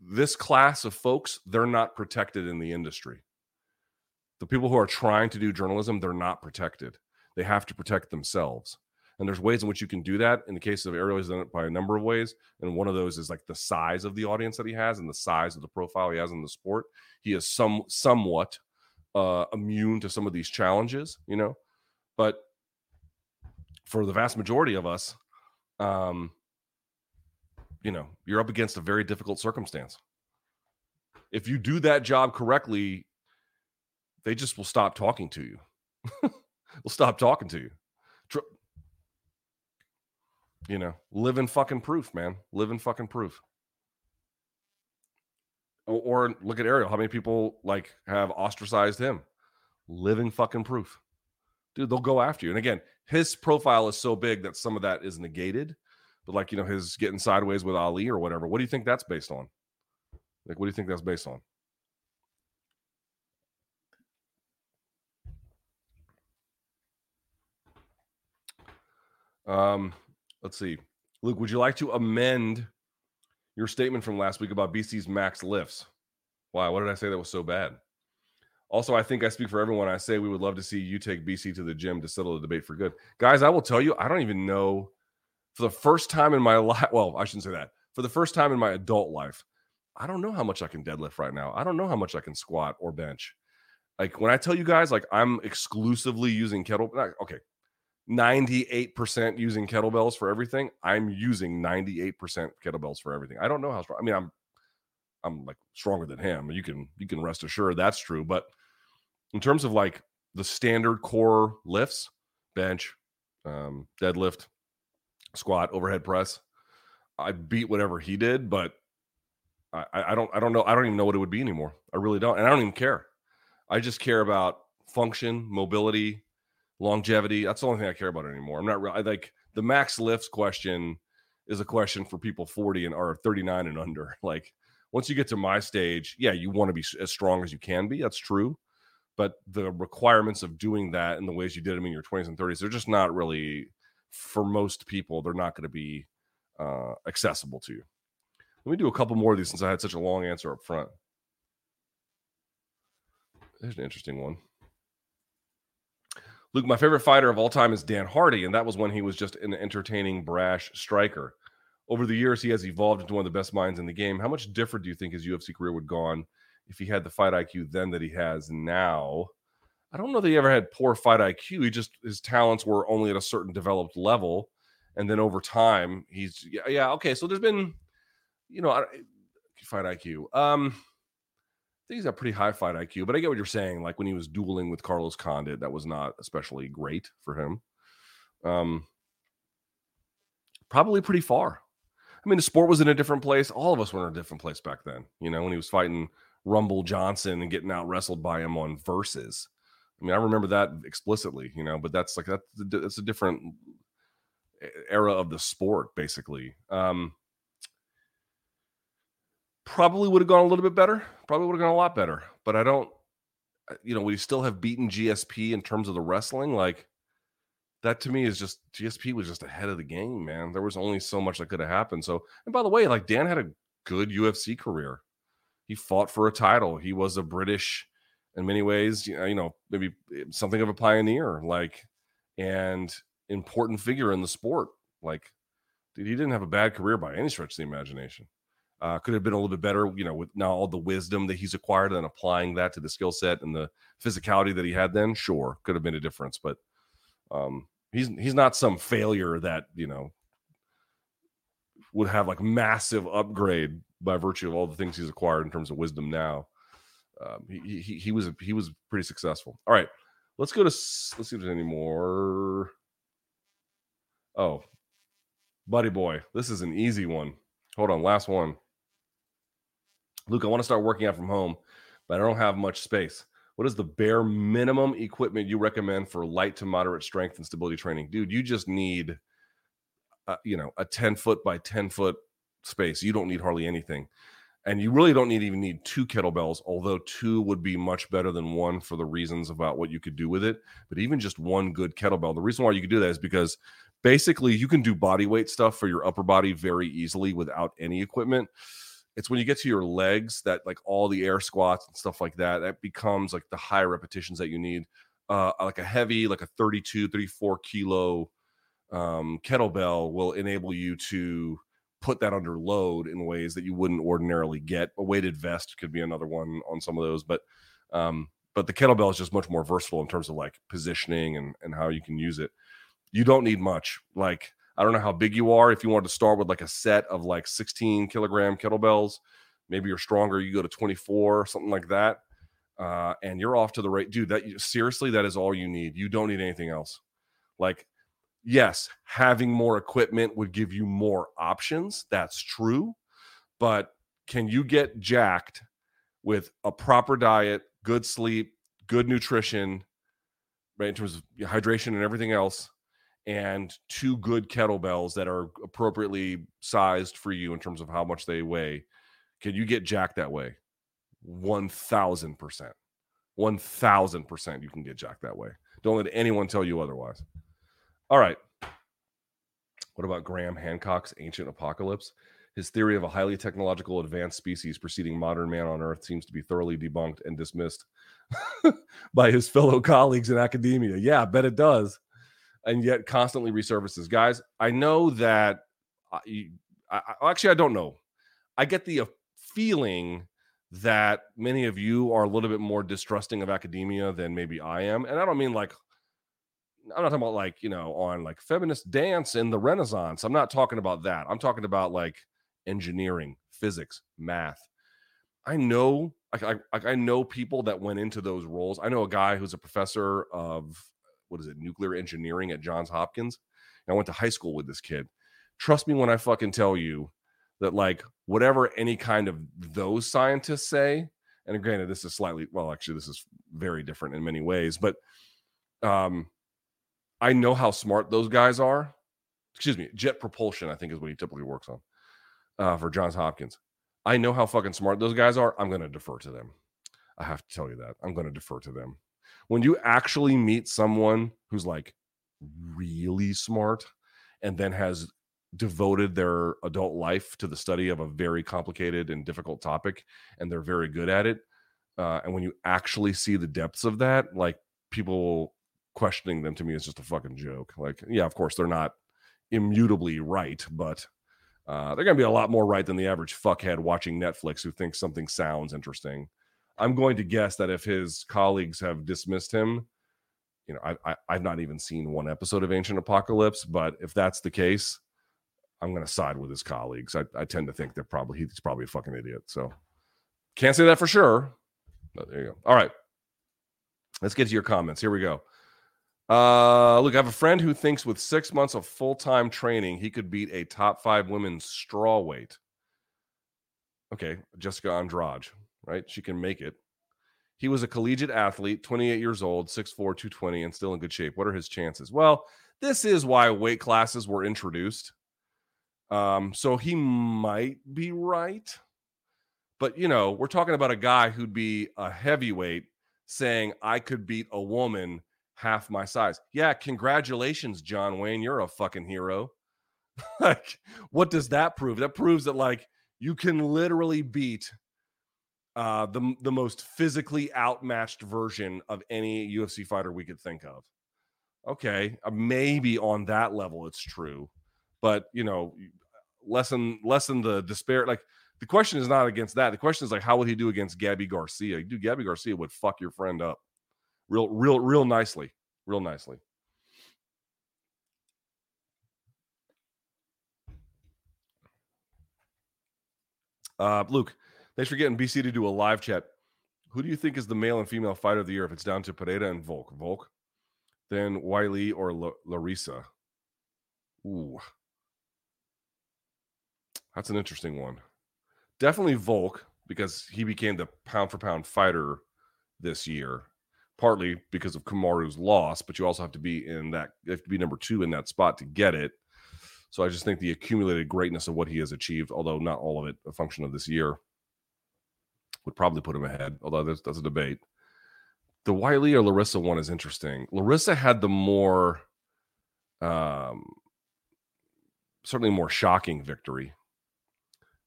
This class of folks, they're not protected in the industry. The people who are trying to do journalism, they're not protected. They have to protect themselves. And there's ways in which you can do that. In the case of Ariel, he's done it by a number of ways. And one of those is like the size of the audience that he has and the size of the profile he has in the sport. He is some somewhat uh, immune to some of these challenges, you know. But for the vast majority of us, um, you know, you're up against a very difficult circumstance. If you do that job correctly, they just will stop talking to you. will stop talking to you. You know, living fucking proof, man. Living fucking proof. Or, or look at Ariel. How many people like have ostracized him? Living fucking proof. Dude, they'll go after you. And again, his profile is so big that some of that is negated. But like, you know, his getting sideways with Ali or whatever. What do you think that's based on? Like, what do you think that's based on? Um, Let's see. Luke, would you like to amend your statement from last week about BC's max lifts? Why? What did I say that was so bad? Also, I think I speak for everyone. I say we would love to see you take BC to the gym to settle the debate for good. Guys, I will tell you, I don't even know for the first time in my life. Well, I shouldn't say that. For the first time in my adult life, I don't know how much I can deadlift right now. I don't know how much I can squat or bench. Like when I tell you guys, like I'm exclusively using kettle. Okay, 98% using kettlebells for everything. I'm using 98% kettlebells for everything. I don't know how strong. I mean, I'm I'm like stronger than him. You can you can rest assured that's true. But in terms of like the standard core lifts, bench, um, deadlift, squat, overhead press, I beat whatever he did, but I, I don't I don't know. I don't even know what it would be anymore. I really don't. And I don't even care. I just care about function, mobility, longevity. That's the only thing I care about anymore. I'm not really like the max lifts question is a question for people 40 and or 39 and under. Like Once you get to my stage, yeah, you want to be as strong as you can be. That's true. But the requirements of doing that in the ways you did them in your 20s and 30s, they're just not really, for most people, they're not going to be uh, accessible to you. Let me do a couple more of these since I had such a long answer up front. There's an interesting one. Luke, my favorite fighter of all time is Dan Hardy, and that was when he was just an entertaining, brash striker. Over the years, he has evolved into one of the best minds in the game. How much different do you think his UFC career would gone if he had the fight IQ then that he has now? I don't know that he ever had poor fight IQ. He just his talents were only at a certain developed level, and then over time, he's yeah, yeah okay. So there's been, you know, fight IQ. Um, I he's got pretty high fight IQ, but I get what you're saying. Like when he was dueling with Carlos Condit, that was not especially great for him. Um, probably pretty far. I mean, the sport was in a different place. All of us were in a different place back then. You know, when he was fighting Rumble Johnson and getting out wrestled by him on verses. I mean, I remember that explicitly. You know, but that's like that's that's a different era of the sport, basically. Um, probably would have gone a little bit better. Probably would have gone a lot better. But I don't, uh, you know, we still have beaten GSP in terms of the wrestling. Like that to me is just GSP was just ahead of the game, man. There was only so much that could have happened. So, and by the way, like Dan had a good UFC career. He fought for a title. He was a British, in many ways, you know, maybe eh, something of a pioneer, like, and important figure in the sport. Like, dude, he didn't have a bad career by any stretch of the imagination. Uh, could have been a little bit better, you know, with now all the wisdom that he's acquired and applying that to the skill set and the physicality that he had then. Sure, could have been a difference, but um, he's he's not some failure that you know would have like massive upgrade by virtue of all the things he's acquired in terms of wisdom now. Um, he, he he was he was pretty successful. All right, let's go to let's see if there's any more. Oh, buddy boy, this is an easy one. Hold on, last one. Luke, I want to start working out from home, but I don't have much space. What is the bare minimum equipment you recommend for light to moderate strength and stability training? Dude, you just need, uh, you know, a 10 foot by 10 foot space. You don't need hardly anything. And you really don't need even need two kettlebells, although two would be much better than one for the reasons about what you could do with it. But even just one good kettlebell, the reason why you could do that is because basically you can do body weight stuff for your upper body very easily without any equipment it's when you get to your legs that like all the air squats and stuff like that that becomes like the high repetitions that you need uh like a heavy like a 32 34 kilo um kettlebell will enable you to put that under load in ways that you wouldn't ordinarily get. A weighted vest could be another one on some of those but um but the kettlebell is just much more versatile in terms of like positioning and and how you can use it. You don't need much like I don't know how big you are. If you wanted to start with like a set of like 16 kilogram kettlebells, maybe you're stronger, you go to 24, something like that. Uh, and you're off to the right, dude. That seriously, that is all you need. You don't need anything else. Like, yes, having more equipment would give you more options. That's true. But can you get jacked with a proper diet, good sleep, good nutrition, right? In terms of hydration and everything else, and two good kettlebells that are appropriately sized for you in terms of how much they weigh, can you get jacked that way? 1000%. 1000% you can get jacked that way. Don't let anyone tell you otherwise. All right. What about Graham Hancock's ancient apocalypse? His theory of a highly technological advanced species preceding modern man on Earth seems to be thoroughly debunked and dismissed by his fellow colleagues in academia. Yeah, I bet it does and yet constantly resurfaces. Guys, I know that. I, I, actually, I don't know. I get the uh, feeling that many of you are a little bit more distrusting of academia than maybe I am, and I don't mean like. I'm not talking about like you know on like feminist dance in the Renaissance. I'm not talking about that. I'm talking about like engineering, physics, math. I know I, I, I know people that went into those roles. I know a guy who's a professor of what is it, nuclear engineering at Johns Hopkins. And I went to high school with this kid. Trust me when I fucking tell you that, like, whatever any kind of those scientists say, and granted, this is slightly, well, actually, this is very different in many ways, but um, I know how smart those guys are. Excuse me, jet propulsion, I think is what he typically works on uh, for Johns Hopkins. I know how fucking smart those guys are. I'm going to defer to them. I have to tell you that. I'm going to defer to them. When you actually meet someone who's like really smart and then has devoted their adult life to the study of a very complicated and difficult topic and they're very good at it uh, and when you actually see the depths of that like people questioning them to me is just a fucking joke. Like yeah of course they're not immutably right but uh, they're going to be a lot more right than the average fuckhead watching netflix who thinks something sounds interesting i'm going to guess that if his colleagues have dismissed him you know I, I i've not even seen one episode of ancient apocalypse but if that's the case I'm going to side with his colleagues. I, I tend to think they're probably he's probably a fucking idiot. So can't say that for sure. But there you go. All right. Let's get to your comments. Here we go. Uh, look, I have a friend who thinks with six months of full time training, he could beat a top five women's straw weight. Okay, Jessica Andrade, right? She can make it. He was a collegiate athlete, 28 years old, 6'4, 220, and still in good shape. What are his chances? Well, this is why weight classes were introduced. Um, so he might be right. But you know, we're talking about a guy who'd be a heavyweight saying I could beat a woman half my size. Yeah, congratulations, John Wayne. You're a fucking hero. like, what does that prove? That proves that like you can literally beat uh the the most physically outmatched version of any UFC fighter we could think of. Okay, uh, maybe on that level it's true but you know, lessen lessen the despair. Like the question is not against that. The question is like, how would he do against Gabby Garcia? Do Gabby Garcia would fuck your friend up, real, real, real nicely, real nicely. Uh, Luke, thanks for getting BC to do a live chat. Who do you think is the male and female fighter of the year if it's down to Pereira and Volk? Volk, then Weili or L- Larissa? Ooh, that's an interesting one. Definitely Volk because he became the pound for pound fighter this year, partly because of Kamaru's loss, but you also have to be in that, you have to be number two in that spot to get it. So I just think the accumulated greatness of what he has achieved, although not all of it a function of this year, would probably put him ahead, although there's, that's a debate. The Weili or Larissa one is interesting. Larissa had the more, um, certainly more shocking victory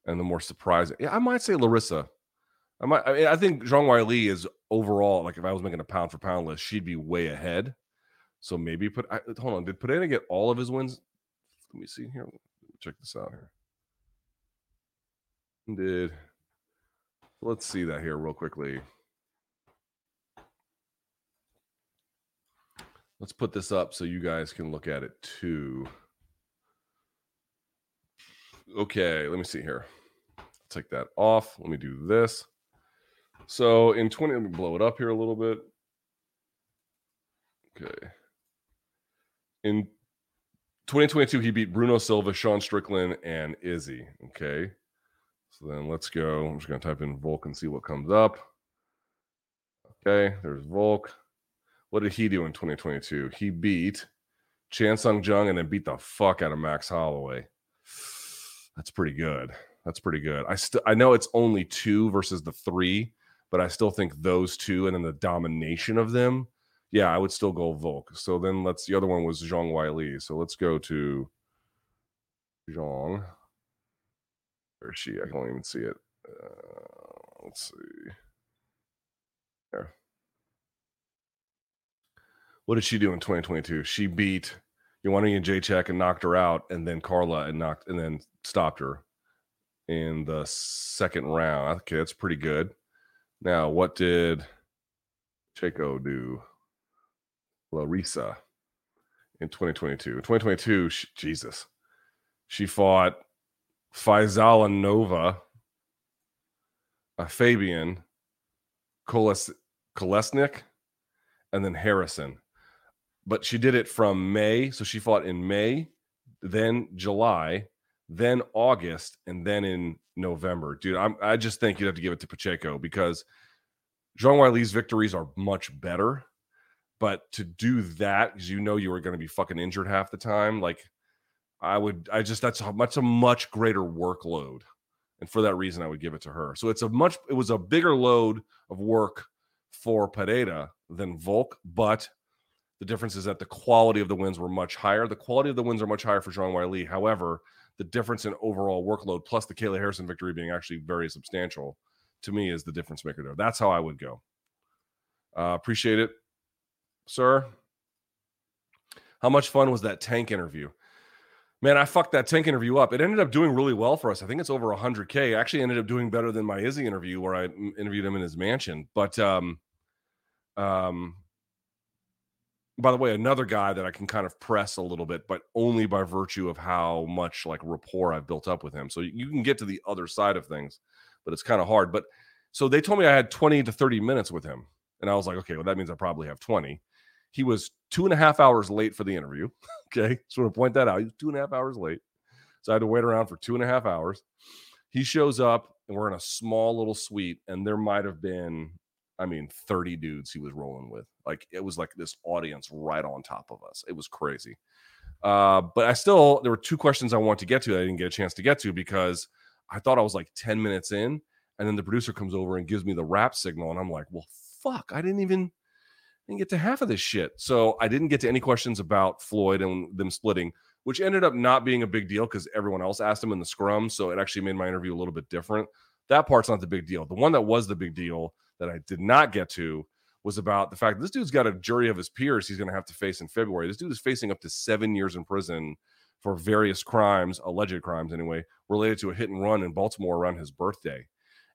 and the more surprising. Yeah, I might say Larissa. I might. I, mean, I think Zhang Weili is overall like if I was making a pound for pound list, she'd be way ahead. So maybe put. I, hold on. Did Pereira get all of his wins? Let me see here. Check this out here. Did let's see that here real quickly. Let's put this up so you guys can look at it too. Okay, let me see here take that off. Let me do this. So in 20, let me blow it up here a little bit. Okay. In 2022, he beat Bruno Silva, Sean Strickland, and Izzy. Okay. So then let's go. I'm just going to type in Volk and see what comes up. Okay. There's Volk. What did he do in 2022? He beat Chan Sung Jung and then beat the fuck out of Max Holloway. That's pretty good. That's pretty good. I still I know it's only two versus the three, but I still think those two and then the domination of them. Yeah, I would still go Volk. So then let's the other one was Zhang Weili. So let's go to Zhang. Is she? I can't even see it. Uh, let's see. There. What did she do in 2022? She beat Joanna Jędrzejczyk and knocked her out, and then Carla and knocked and then stopped her in the second round. Okay, that's pretty good. Now, what did Chaco do? Larissa in 2022. In 2022, she, Jesus, she fought Faisal and Nova, a Fabian, Koles, Kolesnik, and then Harrison. But she did it from May. So she fought in May, then July, then August, and then in November. Dude, I'm, I just think you'd have to give it to Pacheco because Zhang Weili's victories are much better. But to do that, because you know you were going to be fucking injured half the time, like I would, I just that's a much a much greater workload And for that reason, I would give it to her. So it's a much, it was a bigger load of work for Pereira than Volk, but the difference is that the quality of the wins were much higher. The quality of the wins are much higher for Zhang Weili. However, the difference in overall workload plus the Kayla Harrison victory being actually very substantial to me is the difference maker there. That's how I would go. Uh, appreciate it, sir. How much fun was that tank interview? Man, I fucked that tank interview up. It ended up doing really well for us. I think it's over 100K. I actually ended up doing better than my Izzy interview where I interviewed him in his mansion. But, um, um, by the way, another guy that I can kind of press a little bit, but only by virtue of how much like rapport I've built up with him. So you can get to the other side of things, but it's kind of hard. But so they told me I had 20 to 30 minutes with him. And I was like, okay, well, that means I probably have 20. He was two and a half hours late for the interview. okay. Just want to point that out. He was two and a half hours late. So I had to wait around for two and a half hours. He shows up and we're in a small little suite, and there might have been, I mean, 30 dudes he was rolling with. Like it was like this audience right on top of us. It was crazy. Uh, but I still, there were two questions I wanted to get to that I didn't get a chance to get to because I thought I was like 10 minutes in. And then the producer comes over and gives me the wrap signal. And I'm like, well, fuck, I didn't even didn't get to half of this shit. So I didn't get to any questions about Floyd and them splitting, which ended up not being a big deal because everyone else asked him in the scrum. So it actually made my interview a little bit different. That part's not the big deal. The one that was the big deal that I did not get to was about the fact this dude's got a jury of his peers he's going to have to face in February. This dude is facing up to seven years in prison for various crimes, alleged crimes anyway, related to a hit and run in Baltimore around his birthday.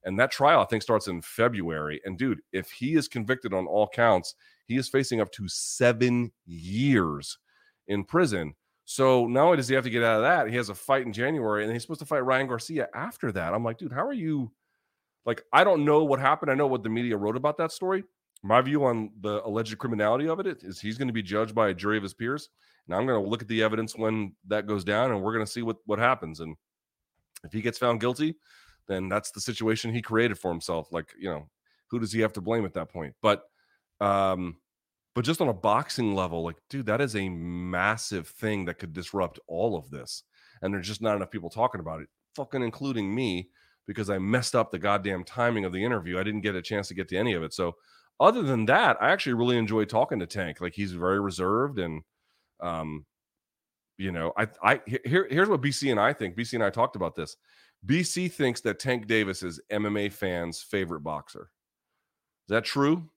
And that trial, I think, starts in February. And dude, if he is convicted on all counts, he is facing up to seven years in prison. So not only does he have to get out of that, he has a fight in January and he's supposed to fight Ryan Garcia after that. I'm like, dude, how are you? Like, I don't know what happened. I know what the media wrote about that story. My view on the alleged criminality of it is he's going to be judged by a jury of his peers. And I'm going to look at the evidence when that goes down and we're going to see what, what happens. And if he gets found guilty, then that's the situation he created for himself. Like, you know, who does he have to blame at that point? But um, but just on a boxing level, like, dude, that is a massive thing that could disrupt all of this. And there's just not enough people talking about it, fucking including me, because I messed up the goddamn timing of the interview. I didn't get a chance to get to any of it. So other than that, I actually really enjoyed talking to Tank. Like he's very reserved and um, you know, I I here here's what BC and I think. BC and I talked about this. BC thinks that Tank Davis is MMA fans' favorite boxer. Is that true?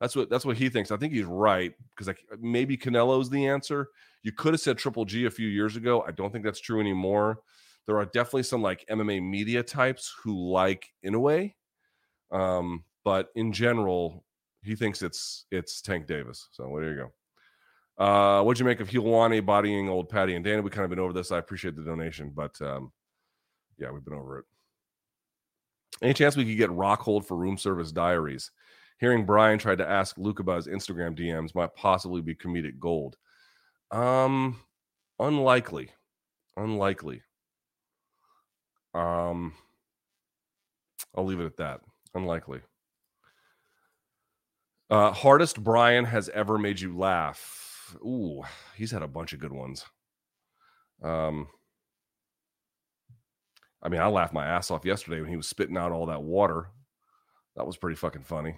That's what that's what he thinks. I think he's right because like maybe Canelo's the answer. You could have said Triple G a few years ago. I don't think that's true anymore. There are definitely some like MMA media types who like Inoue, um, but in general, he thinks it's it's Tank Davis. So there you go. Uh, what'd you make of Helwani bodying old Paddy and Dana? We kind of been over this. I appreciate the donation, but um, yeah, we've been over it. Any chance we could get Rockhold for room service diaries? Hearing Brian tried to ask Luke about his Instagram DMs might possibly be comedic gold. Um, unlikely, unlikely. Um, I'll leave it at that. Unlikely. Uh, hardest Brian has ever made you laugh. Ooh, he's had a bunch of good ones. Um, I mean, I laughed my ass off yesterday when he was spitting out all that water. That was pretty fucking funny.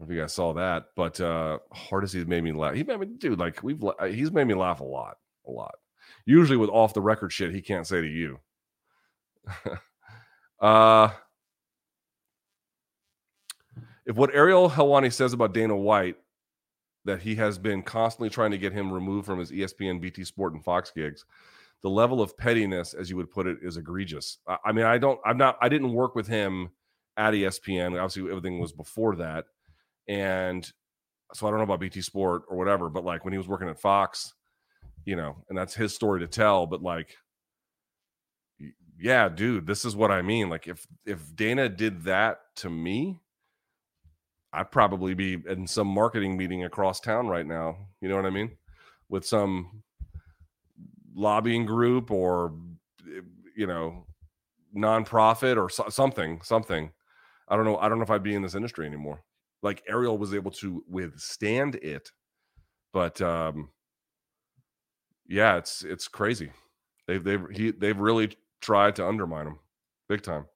if you guys saw that, but uh hardest he's made me laugh. He made me, dude, like we've uh, he's made me laugh a lot, a lot. Usually with off the record shit, he can't say to you. uh if what Ariel Helwani says about Dana White, that he has been constantly trying to get him removed from his ESPN, BT Sport, and Fox gigs, the level of pettiness, as you would put it, is egregious. I, I mean, I don't, I'm not, I didn't work with him at ESPN. Obviously, everything was before that, and so I don't know about BT Sport or whatever. But like when he was working at Fox, you know, and that's his story to tell. But like, yeah, dude, this is what I mean. Like if if Dana did that to me, I'd probably be in some marketing meeting across town right now. You know what I mean? With some lobbying group or you know nonprofit or so, something something i don't know i don't know if i'd be in this industry anymore like ariel was able to withstand it but um yeah it's it's crazy they've they've he, they've really tried to undermine him big time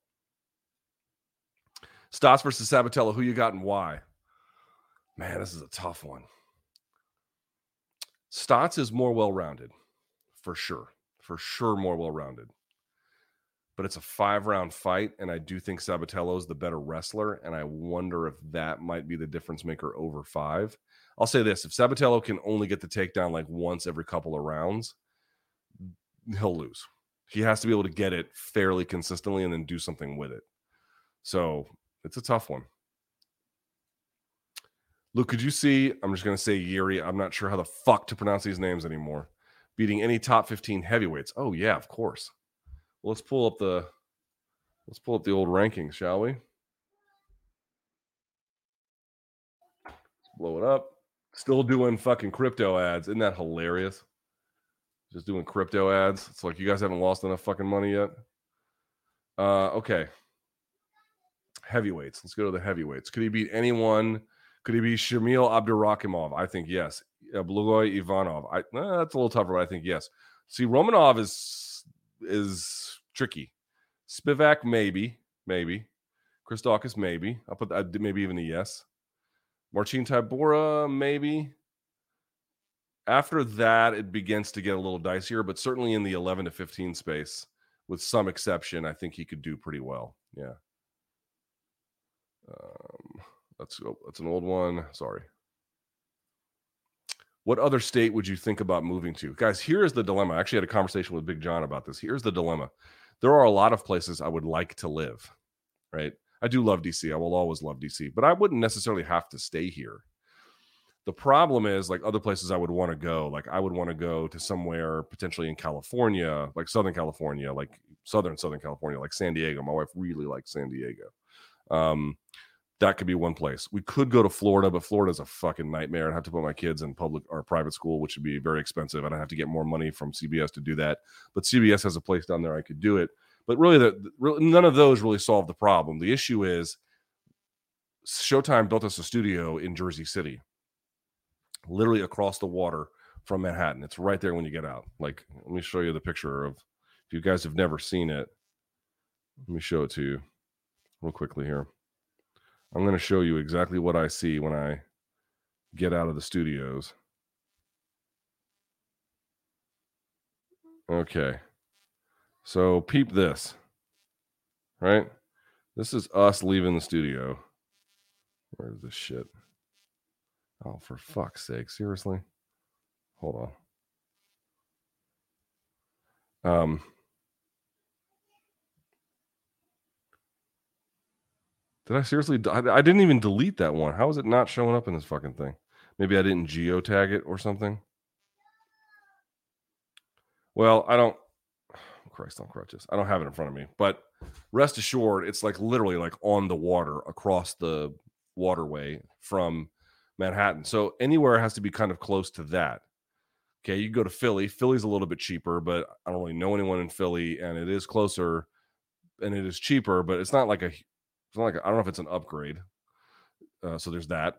Stots versus Sabatello. Who you got and why? Man, this is a tough one. Stots is more well rounded, for sure. For sure, more well rounded. But it's a five round fight, and I do think Sabatello is the better wrestler. And I wonder if that might be the difference maker over five. I'll say this if Sabatello can only get the takedown like once every couple of rounds, he'll lose. He has to be able to get it fairly consistently and then do something with it. So it's a tough one. Luke, could you see? I'm just going to say Yuri. I'm not sure how the fuck to pronounce these names anymore. Beating any top 15 heavyweights. Oh, yeah, of course. Well, let's pull up the let's pull up the old rankings, shall we? Let's blow it up. Still doing fucking crypto ads. Isn't that hilarious? Just doing crypto ads. It's like you guys haven't lost enough fucking money yet. Uh, okay. Heavyweights. Let's go to the heavyweights. Could he beat anyone? Could he be Shamil Abdurakhimov? I think yes. Uh, Blagoy Ivanov. I eh, that's a little tougher, but I think yes. See, Romanov is is tricky. Spivak maybe, maybe. Chris Daukaus maybe. I'll put that maybe even a yes. Marcin Tybura maybe. After that, it begins to get a little dicier, but certainly in the 11 to 15 space, with some exception, I think he could do pretty well. Yeah. Um, that's oh, that's an old one. Sorry. What other state would you think about moving to? Guys, here is the dilemma. I actually had a conversation with Big John about this. Here's the dilemma. There are a lot of places I would like to live, right? I do love DC. I will always love DC, but I wouldn't necessarily have to stay here. The problem is like other places I would want to go. Like I would want to go to somewhere potentially in California, like Southern California, like Southern Southern California, like San Diego. My wife really likes San Diego. Um, that could be one place. We could go to Florida, but Florida's a fucking nightmare. I'd have to put my kids in public or private school, which would be very expensive. I'd have to get more money from CBS to do that. But CBS has a place down there I could do it. But really, the, the none of those really solve the problem. The issue is Showtime built us a studio in Jersey City, literally across the water from Manhattan. It's right there when you get out. Like, let me show you the picture of. If you guys have never seen it, let me show it to you real quickly here. I'm going to show you exactly what I see when I get out of the studios. Okay. So peep this. Right? This is us leaving the studio. Where's this shit? Oh, for fuck's sake. Seriously? Hold on. Um Did I seriously? I, didn't even delete that one. How is it not showing up in this fucking thing? Maybe I didn't geotag it or something. Well, I don't. Christ on crutches. I don't have it in front of me, but rest assured, it's like literally like on the water across the waterway from Manhattan. So anywhere has to be kind of close to that. Okay, you go to Philly. Philly's a little bit cheaper, but I don't really know anyone in Philly, and it is closer and it is cheaper, but it's not like a it's not like I don't know if it's an upgrade. Uh, so there's that.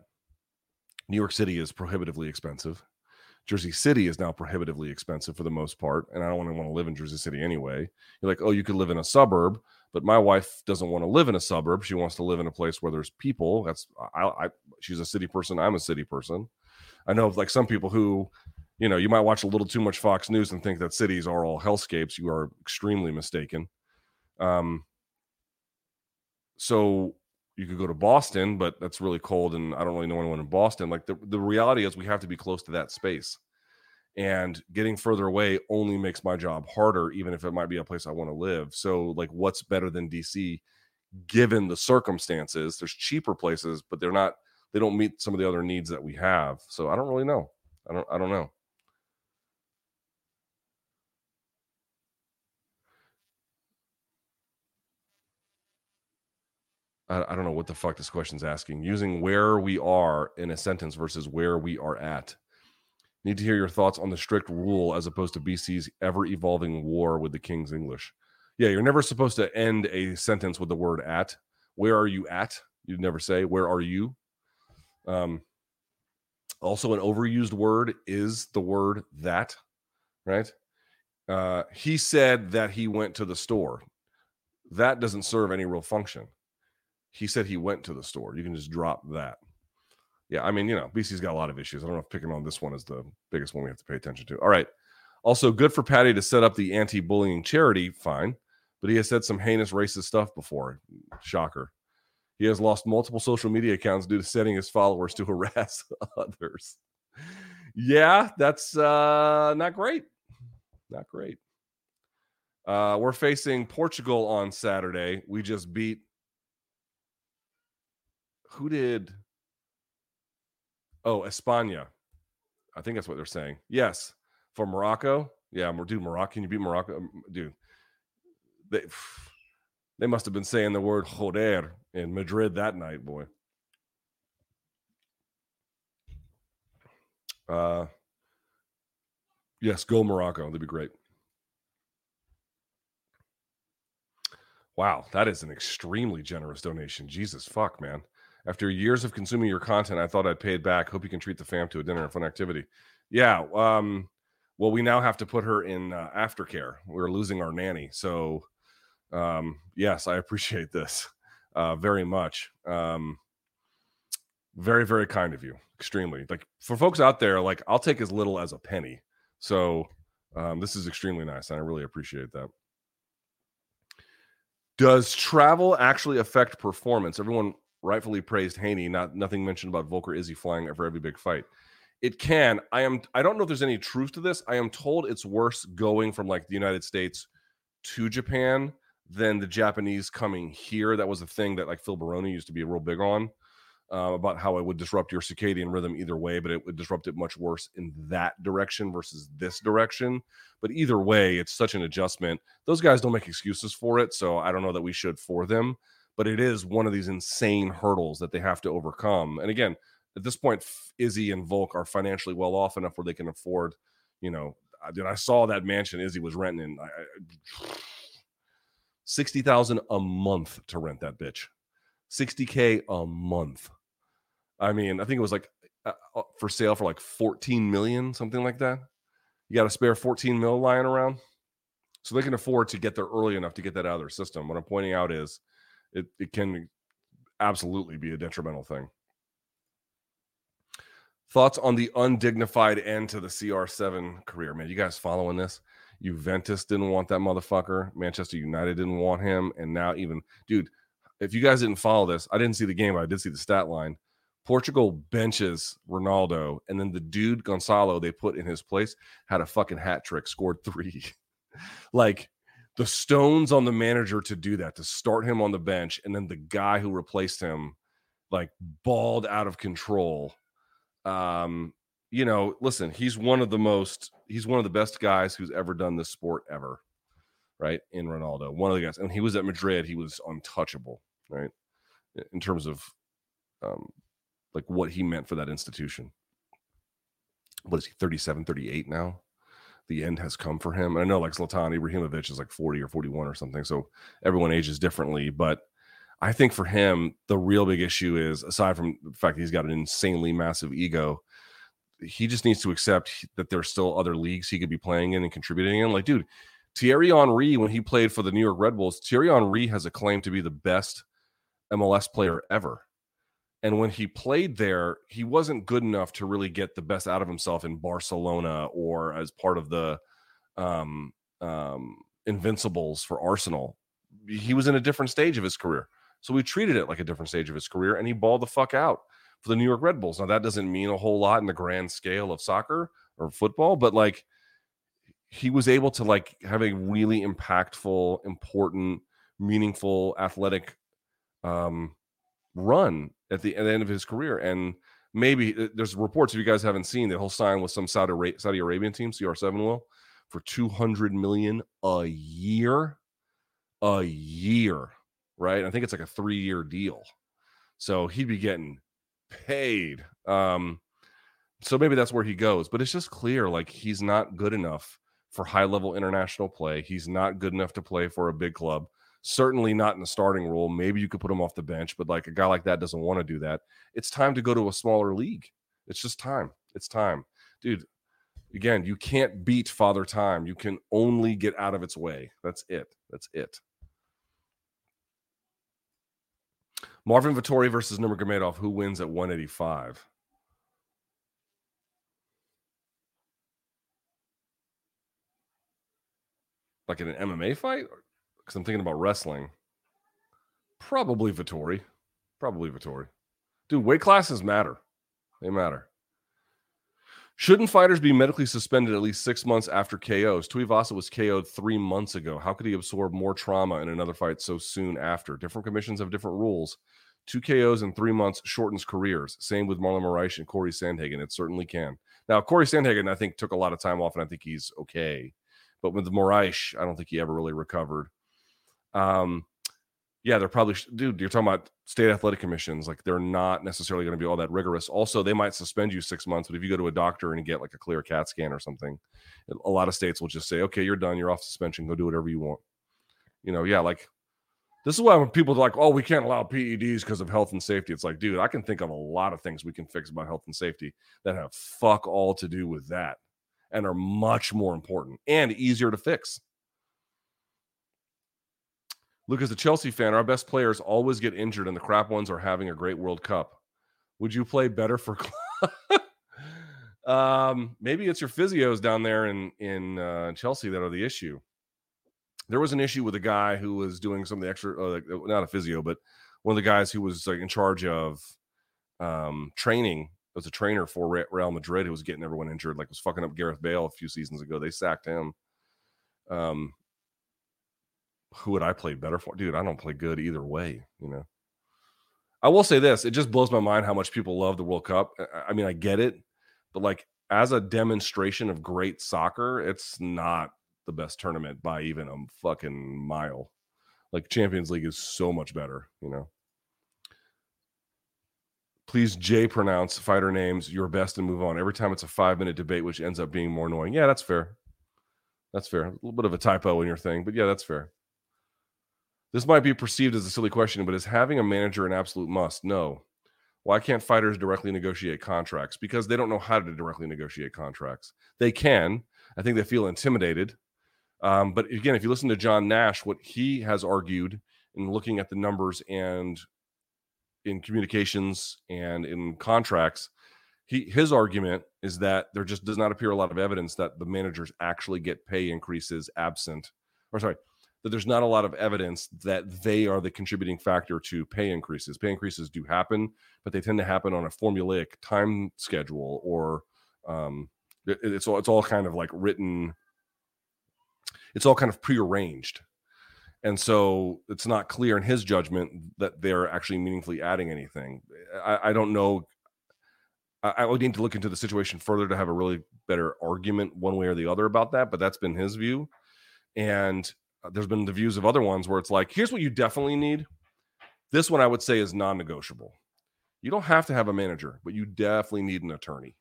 New York City is prohibitively expensive. Jersey City is now prohibitively expensive for the most part, and I don't want to want to live in Jersey City anyway. You're like, oh, you could live in a suburb, but my wife doesn't want to live in a suburb. She wants to live in a place where there's people. That's I, I she's a city person. I'm a city person. I know like some people who, you know, you might watch a little too much Fox News and think that cities are all hellscapes. You are extremely mistaken. Um, so you could go to Boston, but that's really cold, and I don't really know anyone in Boston. Like the, the reality is, we have to be close to that space, and getting further away only makes my job harder, even if it might be a place I want to live. So, like, what's better than DC, given the circumstances? There's cheaper places, but they're not. They don't meet some of the other needs that we have. So I don't really know. I don't. I don't know. I, don't know what the fuck this question's asking. Using where we are in a sentence versus where we are at. Need to hear your thoughts on the strict rule as opposed to BC's ever evolving war with the King's English. Yeah, you're never supposed to end a sentence with the word at. Where are you at? You'd never say, Where are you? Um, also, an overused word is the word that, right? Uh, he said that he went to the store. That doesn't serve any real function He said he went to the store. You can just drop that. Yeah, I mean, you know, BC's got a lot of issues. I don't know if picking on this one is the biggest one we have to pay attention to. All right. Also, good for Paddy to set up the anti bullying charity. Fine. But he has said some heinous racist stuff before. Shocker. He has lost multiple social media accounts due to setting his followers to harass others. Yeah, that's uh, not great. Not great. Uh, we're facing Portugal on Saturday. We just beat. Who did? Oh, Espana. I think that's what they're saying. Yes, for Morocco. Yeah, dude, Morocco. Can you beat Morocco, um, dude? They they must have been saying the word joder in Madrid that night, boy. Uh, yes, go Morocco. That'd be great. Wow, that is an extremely generous donation. Jesus fuck, man. After years of consuming your content, I thought I'd pay it back. Hope you can treat the fam to a dinner and fun activity. Yeah. Um, well, we now have to put her in uh, aftercare. We're losing our nanny. So, um, yes, I appreciate this uh, very much. Um, very, very kind of you. Extremely. Like for folks out there, like I'll take as little as a penny. So, um, this is extremely nice. And I really appreciate that. Does travel actually affect performance? Everyone rightfully praised Haney. Not nothing mentioned about Volk or Izzy flying for every big fight. It can. I am. I don't know if there's any truth to this. I am told it's worse going from like the United States to Japan than the Japanese coming here. That was a thing that like Phil Baroni used to be real big on uh, about how it would disrupt your circadian rhythm either way, but it would disrupt it much worse in that direction versus this direction. But either way, it's such an adjustment. Those guys don't make excuses for it, so I don't know that we should for them. But it is one of these insane hurdles that they have to overcome. And again, at this point, Izzy and Volk are financially well off enough where they can afford, you know, dude, I saw that mansion Izzy was renting in sixty thousand a month to rent that bitch, sixty k a month. I mean, I think it was like uh, uh for sale for like 14 million, something like that. You got a spare 14 mil lying around. So they can afford to get there early enough to get that out of their system. What I'm pointing out is it, it can absolutely be a detrimental thing. Thoughts on the undignified end to the CR7 career, man? You guys following this? Juventus didn't want that motherfucker. Manchester United didn't want him. And now, even, dude, if you guys didn't follow this, I didn't see the game, but I did see the stat line. Portugal benches Ronaldo, and then the dude Gonçalo they put in his place had a fucking hat trick, scored three. like the stones on the manager to do that, to start him on the bench, and then the guy who replaced him, like balled out of control. Um, you know, listen, he's one of the most, he's one of the best guys who's ever done this sport ever, right? In Ronaldo, one of the guys, and he was at Madrid, he was untouchable, right? In terms of um, like what he meant for that institution. What is he, 37, 38 now? The end has come for him. And I know like Zlatan Ibrahimovic is like 40 or 41 or something. So everyone ages differently. But I think for him, the real big issue is aside from the fact he's got an insanely massive ego, he just needs to accept that there's still other leagues he could be playing in and contributing in. Like, dude, Thierry Henry, when he played for the New York Red Bulls, Thierry Henry has a claim to be the best MLS player ever. And when he played there, he wasn't good enough to really get the best out of himself in Barcelona or as part of the um, um, Invincibles for Arsenal. He was in a different stage of his career. So we treated it like a different stage of his career, and he balled the fuck out for the New York Red Bulls. Now, that doesn't mean a whole lot in the grand scale of soccer or football, but like he was able to like have a really impactful, important, meaningful, athletic um, run at the, at the end of his career. And maybe uh, there's reports if you guys haven't seen that he'll sign with some Saudi, Saudi Arabian team, CR7 will, for 200 million a year. A year, right? I think it's like a three year deal. So he'd be getting paid. Um, so maybe that's where he goes. But it's just clear like he's not good enough for high level international play. He's not good enough to play for a big club. Certainly not in the starting role. Maybe you could put him off the bench, but like a guy like that doesn't want to do that. It's time to go to a smaller league. It's just time. It's time. Dude, again, you can't beat Father Time. You can only get out of its way. That's it. That's it. Marvin Vettori versus Nurmagomedov. Who wins at 185? Like in an MMA fight? Because I'm thinking about wrestling. Probably Vettori. Probably Vettori. Dude, weight classes matter. They matter. Shouldn't fighters be medically suspended at least six months after KOs? Tuivasa was KO'd three months ago. How could he absorb more trauma in another fight so soon after? Different commissions have different rules. Two KOs in three months shortens careers. Same with Marlon Moraes and Corey Sandhagen. It certainly can. Now, Corey Sandhagen, I think, took a lot of time off, and I think he's okay. But with Moraes, I don't think he ever really recovered. Um, yeah, they're probably, dude, you're talking about state athletic commissions. Like they're not necessarily going to be all that rigorous. Also, they might suspend you six months, but if you go to a doctor and get like a clear CAT scan or something, a lot of states will just say, okay, you're done. You're off suspension. Go do whatever you want. You know, yeah, like this is why when people are like, oh, we can't allow PEDs because of health and safety, it's like, dude, I can think of a lot of things we can fix about health and safety that have fuck all to do with that and are much more important and easier to fix. Luke, as a Chelsea fan, our best players always get injured and the crap ones are having a great World Cup. Would you play better for um, maybe it's your physios down there in in uh, Chelsea that are the issue. There was an issue with a guy who was doing some of the extra, uh, not a physio, but one of the guys who was like in charge of um, training. Was a trainer for Real Madrid who was getting everyone injured, like was fucking up Gareth Bale a few seasons ago. They sacked him. Um, who would I play better for? Dude, I don't play good either way, you know. I will say this, it just blows my mind how much people love the World Cup. I mean, I get it, but like as a demonstration of great soccer, it's not the best tournament by even a fucking mile. Like Champions League is so much better, you know. Please J pronounce fighter names your best and move on. Every time it's a five minute debate, which ends up being more annoying. Yeah, that's fair. That's fair. A little bit of a typo in your thing, but yeah, that's fair. This might be perceived as a silly question, but is having a manager an absolute must? No. Why can't fighters directly negotiate contracts? Because they don't know how to directly negotiate contracts. They can. I think they feel intimidated. Um, but again, if you listen to John Nash, what he has argued in looking at the numbers and in communications and in contracts, he his argument is that there just does not appear a lot of evidence that the managers actually get pay increases absent, or sorry, that there's not a lot of evidence that they are the contributing factor to pay increases. Pay increases do happen, but they tend to happen on a formulaic time schedule or um, it, it's all it's all kind of like written. It's all kind of prearranged, and so it's not clear in his judgment that they're actually meaningfully adding anything. I, I don't know. I, I would need to look into the situation further to have a really better argument one way or the other about that. But that's been his view, and Uh, there's been the views of other ones where it's like, here's what you definitely need. This one I would say is non negotiable. You don't have to have a manager, but you definitely need an attorney.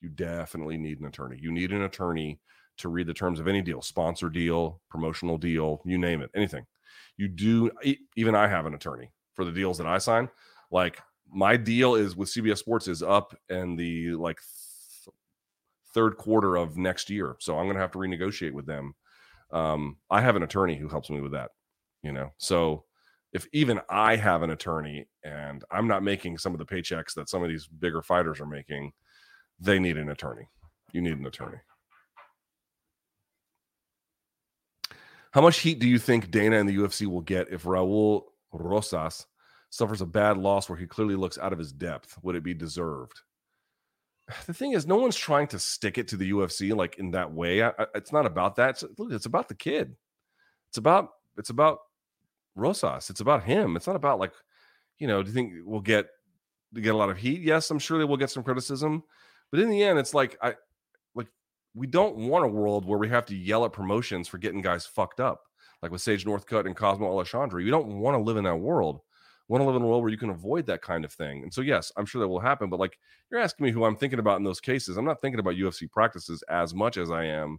You definitely need an attorney. You need an attorney to read the terms of any deal, sponsor deal, promotional deal, you name it, anything. You do, even I have an attorney for the deals that I sign. Like my deal is with CBS Sports is up in the like th- third quarter of next year. So I'm going to have to renegotiate with them um, I have an attorney who helps me with that, you know. So if even I have an attorney and I'm not making some of the paychecks that some of these bigger fighters are making, they need an attorney. You need an attorney. How much heat do you think Dana and the UFC will get if Raul Rosas suffers a bad loss where he clearly looks out of his depth? Would it be deserved? The thing is, no one's trying to stick it to the UFC like in that way. I, I, it's not about that. It's, look, it's about the kid. It's about it's about Rosas. It's about him. It's not about like, you know, do you think we'll get get a lot of heat? Yes, I'm sure they will get some criticism, but in the end, it's like I like we don't want a world where we have to yell at promotions for getting guys fucked up, like with Sage Northcutt and Cosmo Alexandre. You don't want to live in that world want to live in a world where you can avoid that kind of thing. And so, yes, I'm sure that will happen. But like you're asking me who I'm thinking about in those cases, I'm not thinking about UFC practices as much as I am.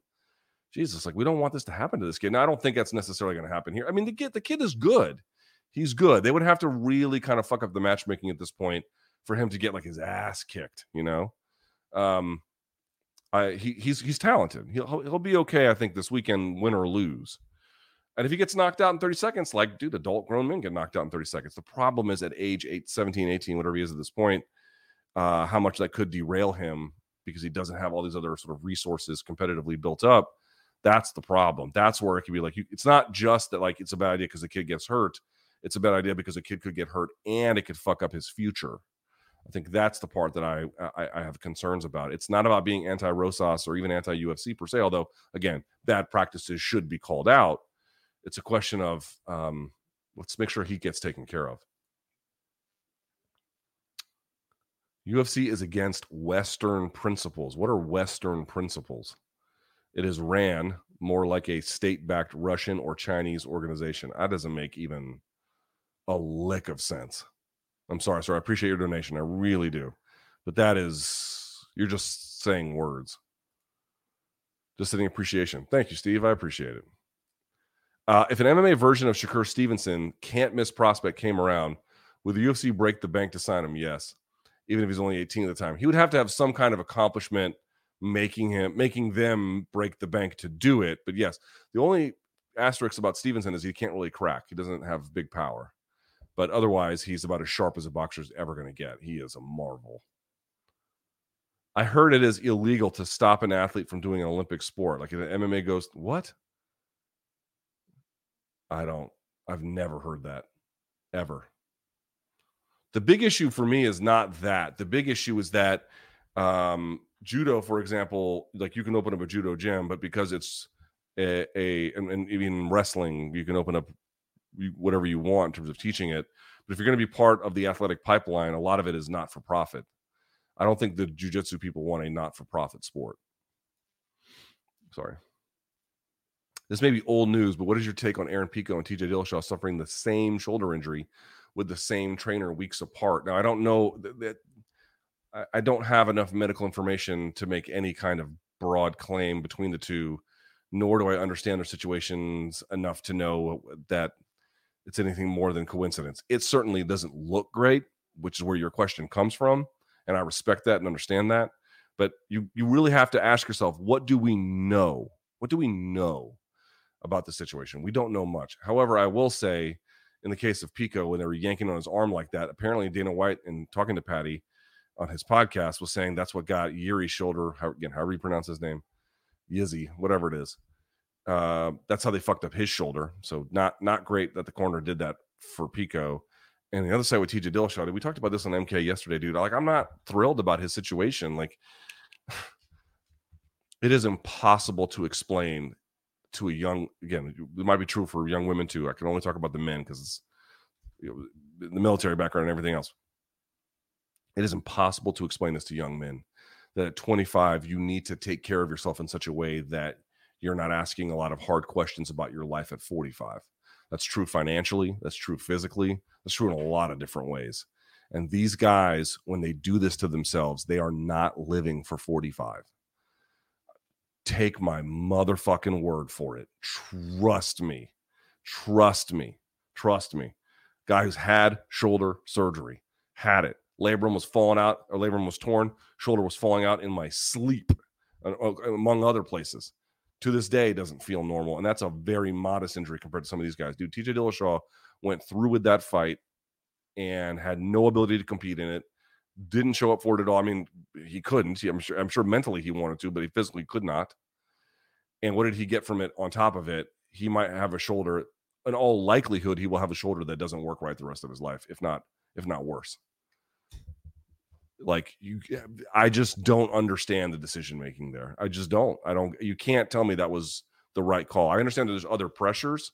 Jesus, like we don't want this to happen to this kid. Now, I don't think that's necessarily going to happen here. I mean, the kid, the kid is good. He's good. They would have to really kind of fuck up the matchmaking at this point for him to get like his ass kicked. You know, um, I he he's he's talented. He'll he'll be okay. I think this weekend, win or lose. And if he gets knocked out in 30 seconds, like, dude, adult grown men get knocked out in 30 seconds. The problem is at age 8, 17, 18, whatever he is at this point, uh, how much that could derail him because he doesn't have all these other sort of resources competitively built up. That's the problem. That's where it could be like, you, it's not just that, like, it's a bad idea because the kid gets hurt. It's a bad idea because a kid could get hurt and it could fuck up his future. I think that's the part that I, I, I have concerns about. It's not about being anti Rosas or even anti UFC per se, although again, bad practices should be called out. It's a question of um, let's make sure he gets taken care of. UFC is against Western principles. What are Western principles? It is ran more like a state backed Russian or Chinese organization. That doesn't make even a lick of sense. I'm sorry, sir. I appreciate your donation. I really do. But that is, you're just saying words. Just sitting appreciation. Thank you, Steve. I appreciate it. Uh, if an MMA version of Shakur Stevenson can't miss prospect came around, would the UFC break the bank to sign him? Yes. Even if he's only 18 at the time, he would have to have some kind of accomplishment making him making them break the bank to do it. But yes, the only asterisk about Stevenson is he can't really crack. He doesn't have big power. But otherwise, he's about as sharp as a boxer's ever going to get. He is a marvel. I heard it is illegal to stop an athlete from doing an Olympic sport. Like if the MMA goes, what? I don't, I've never heard that ever. The big issue for me is not that. The big issue is that um, judo, for example, like you can open up a judo gym, but because it's a, a and, and even wrestling, you can open up whatever you want in terms of teaching it. But if you're going to be part of the athletic pipeline, a lot of it is not for profit. I don't think the jujitsu people want a not for profit sport. Sorry. This may be old news, but what is your take on Aaron Pico and TJ Dillashaw suffering the same shoulder injury with the same trainer weeks apart? Now, I don't know that I don't have enough medical information to make any kind of broad claim between the two, nor do I understand their situations enough to know that it's anything more than coincidence. It certainly doesn't look great, which is where your question comes from, and I respect that and understand that. But you you really have to ask yourself, what do we know? What do we know about the situation? We don't know much. However, I will say, in the case of Pico, when they were yanking on his arm like that, apparently Dana White, in talking to Patty on his podcast, was saying that's what got Yuri's shoulder. How, again, however you pronounce his name, Yizzy, whatever it is uh, that's how they fucked up his shoulder. So not not great that the corner did that for Pico. And the other side with TJ Dillashaw, we talked about this on MK yesterday, dude. Like I'm not thrilled about his situation. Like it is impossible to explain to a young again it might be true for young women too i can only talk about the men because it's you know, the military background and everything else it is impossible to explain this to young men that at 25 you need to take care of yourself in such a way that you're not asking a lot of hard questions about your life at 45. That's true financially, that's true physically, that's true in a lot of different ways. And these guys, when they do this to themselves, they are not living for 45. Take my motherfucking word for it. Trust me. Trust me. Trust me. Guy who's had shoulder surgery, had it. Labrum was falling out, or labrum was torn, shoulder was falling out in my sleep, uh, among other places to this day doesn't feel normal. And that's a very modest injury compared to some of these guys. Dude, TJ Dillashaw went through with that fight and had no ability to compete in it. Didn't show up for it at all. I mean, he couldn't. I'm sure. I'm sure mentally he wanted to, but he physically could not. And what did he get from it? On top of it, he might have a shoulder. In all likelihood, he will have a shoulder that doesn't work right the rest of his life, if not, if not worse like you i just don't understand the decision making there i just don't i don't you can't tell me that was the right call i understand that there's other pressures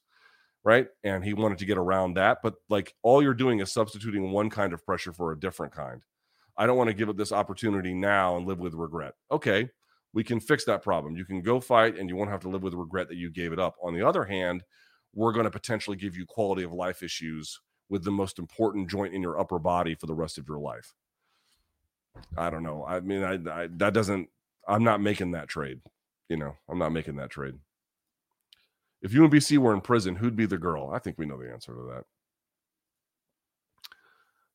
right and he wanted to get around that but like all you're doing is substituting one kind of pressure for a different kind i don't want to give up this opportunity now and live with regret okay we can fix that problem you can go fight and you won't have to live with regret that you gave it up on the other hand we're going to potentially give you quality of life issues with the most important joint in your upper body for the rest of your life I don't know. I mean, I, I that doesn't. I'm not making that trade. You know, I'm not making that trade. If UMBC were in prison, who'd be the girl? I think we know the answer to that.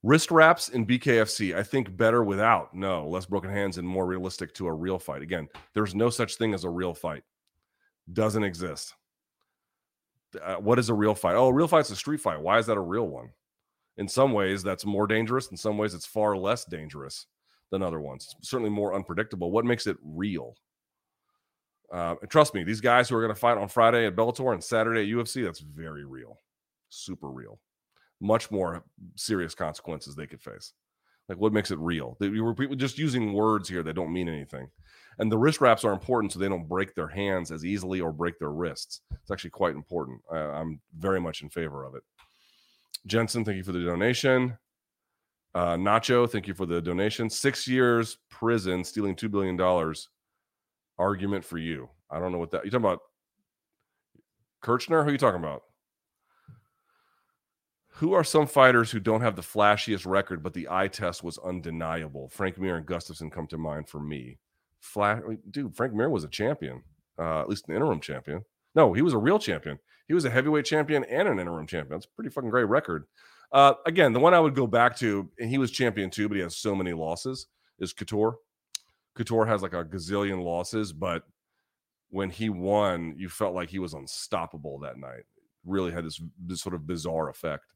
Wrist wraps in BKFC, I think better without. No, less broken hands and more realistic to a real fight. Again, there's no such thing as a real fight. Doesn't exist. Uh, what is a real fight? Oh, a real fight's a street fight. Why is that a real one? In some ways, that's more dangerous. In some ways, it's far less dangerous than other ones. It's certainly more unpredictable. What makes it real? Uh, trust me, these guys who are going to fight on Friday at Bellator and Saturday at UFC, that's very real, super real. Much more serious consequences they could face. Like, what makes it real? They, you were just using words here that don't mean anything. And the wrist wraps are important so they don't break their hands as easily or break their wrists. It's actually quite important. I'm very much in favor of it. Jensen, thank you for the donation. Uh, Nacho, thank you for the donation. Six years prison, stealing $2 billion. Argument for you. I don't know what that you talking about. Kirchner? Who are you talking about? Who are some fighters who don't have the flashiest record, but the eye test was undeniable? Frank Mir and Gustafsson come to mind for me. Flash, dude, Frank Mir was a champion, uh, at least an interim champion. No, he was a real champion. He was a heavyweight champion and an interim champion. That's a pretty fucking great record. Uh, again, the one I would go back to, and he was champion too, but he has so many losses, is Couture. Couture has like a gazillion losses, but when he won, you felt like he was unstoppable that night. Really had this, this sort of bizarre effect.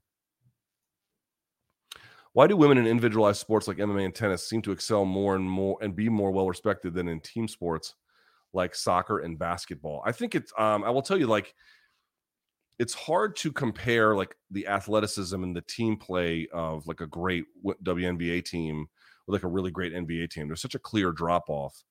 Why do women in individualized sports like MMA and tennis seem to excel more and more and be more well respected than in team sports like soccer and basketball? I think it's um, I will tell you like it's hard to compare like the athleticism and the team play of like a great WNBA team with like a really great NBA team. There's such a clear drop off.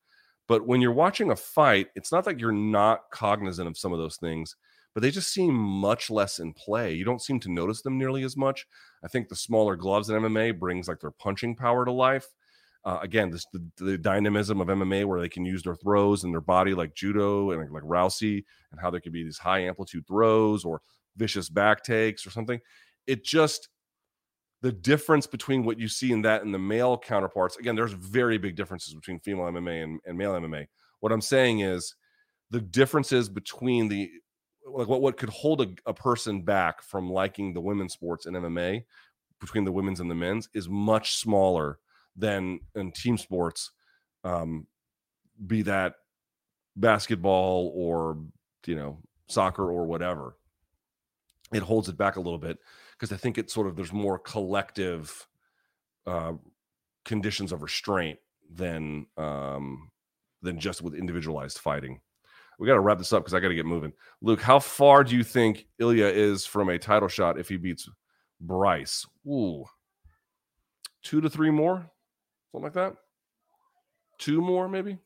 But when you're watching a fight, it's not that you're not cognizant of some of those things but they just seem much less in play. You don't seem to notice them nearly as much. I think the smaller gloves in MMA brings like their punching power to life. Uh, again, this the, the, dynamism of MMA where they can use their throws and their body like judo and like, like Rousey, and how there could be these high amplitude throws or vicious back takes or something. It just the difference between what you see in that and the male counterparts. Again, there's very big differences between female MMA and, and male MMA. What I'm saying is the differences between the like what, what could hold a, a person back from liking the women's sports in MMA between the women's and the men's is much smaller than in team sports, um, be that basketball or you know soccer or whatever. It holds it back a little bit because I think it's sort of there's more collective uh, conditions of restraint than um, than just with individualized fighting we got to wrap this up because I got to get moving. Luke, how far do you think Ilia is from a title shot if he beats Bryce? Ooh, two to three more, something like that. Two more, maybe.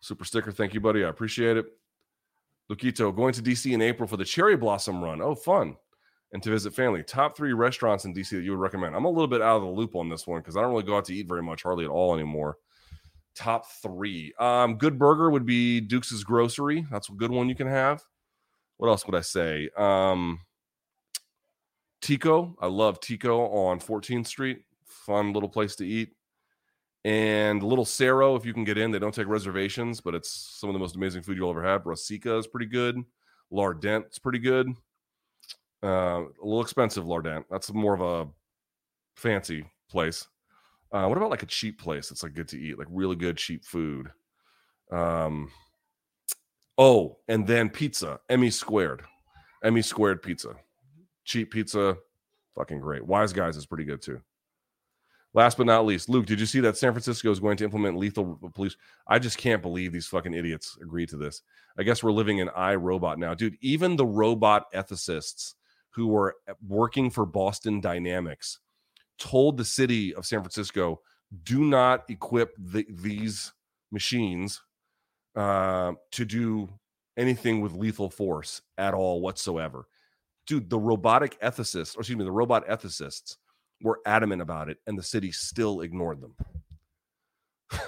Super sticker, thank you, buddy. I appreciate it. Lukito going to DC in April for the Cherry Blossom Run. Oh, fun! And to visit family. Top three restaurants in DC that you would recommend. I'm a little bit out of the loop on this one because I don't really go out to eat very much, hardly at all anymore top three. Um, good burger would be Duke's Grocery. That's a good one you can have. What else would I say? Um, Tico. I love Tico on 14th Street. Fun little place to eat. And Little Serow, if you can get in, they don't take reservations, but it's some of the most amazing food you'll ever have. Rasika is pretty good. L'Ardente's pretty good. Uh, a little expensive, L'Ardente. That's more of a fancy place. Uh, what about like a cheap place that's like good to eat, like really good cheap food? Um, oh, and then pizza, Emmy squared, Emmy squared pizza, cheap pizza, fucking great. Wise Guys is pretty good too. Last but not least, Luke, did you see that San Francisco is going to implement lethal police? I just can't believe these fucking idiots agreed to this. I guess we're living in iRobot now, dude. Even the robot ethicists who were eh, working for Boston Dynamics told the city of San Francisco, do not equip the, these machines uh, to do anything with lethal force at all whatsoever. Dude, the robotic ethicists, or excuse me, the robot ethicists were adamant about it, and the city still ignored them.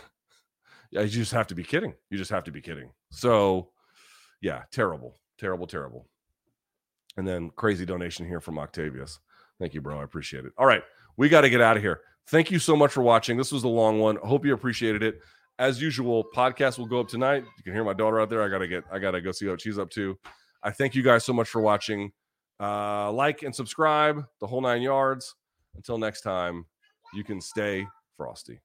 you just have to be kidding. You just have to be kidding. So, yeah, terrible, terrible, terrible. And then crazy donation here from Octavius. Thank you, bro. I appreciate it. All right we got to get out of here. Thank you so much for watching. This was a long one. I hope you appreciated it. As usual, podcast will go up tonight. You can hear my daughter out there. I gotta get, I gotta go see what she's up to. I thank you guys so much for watching. Uh, like and subscribe, the whole nine yards. Until next time, you can stay frosty.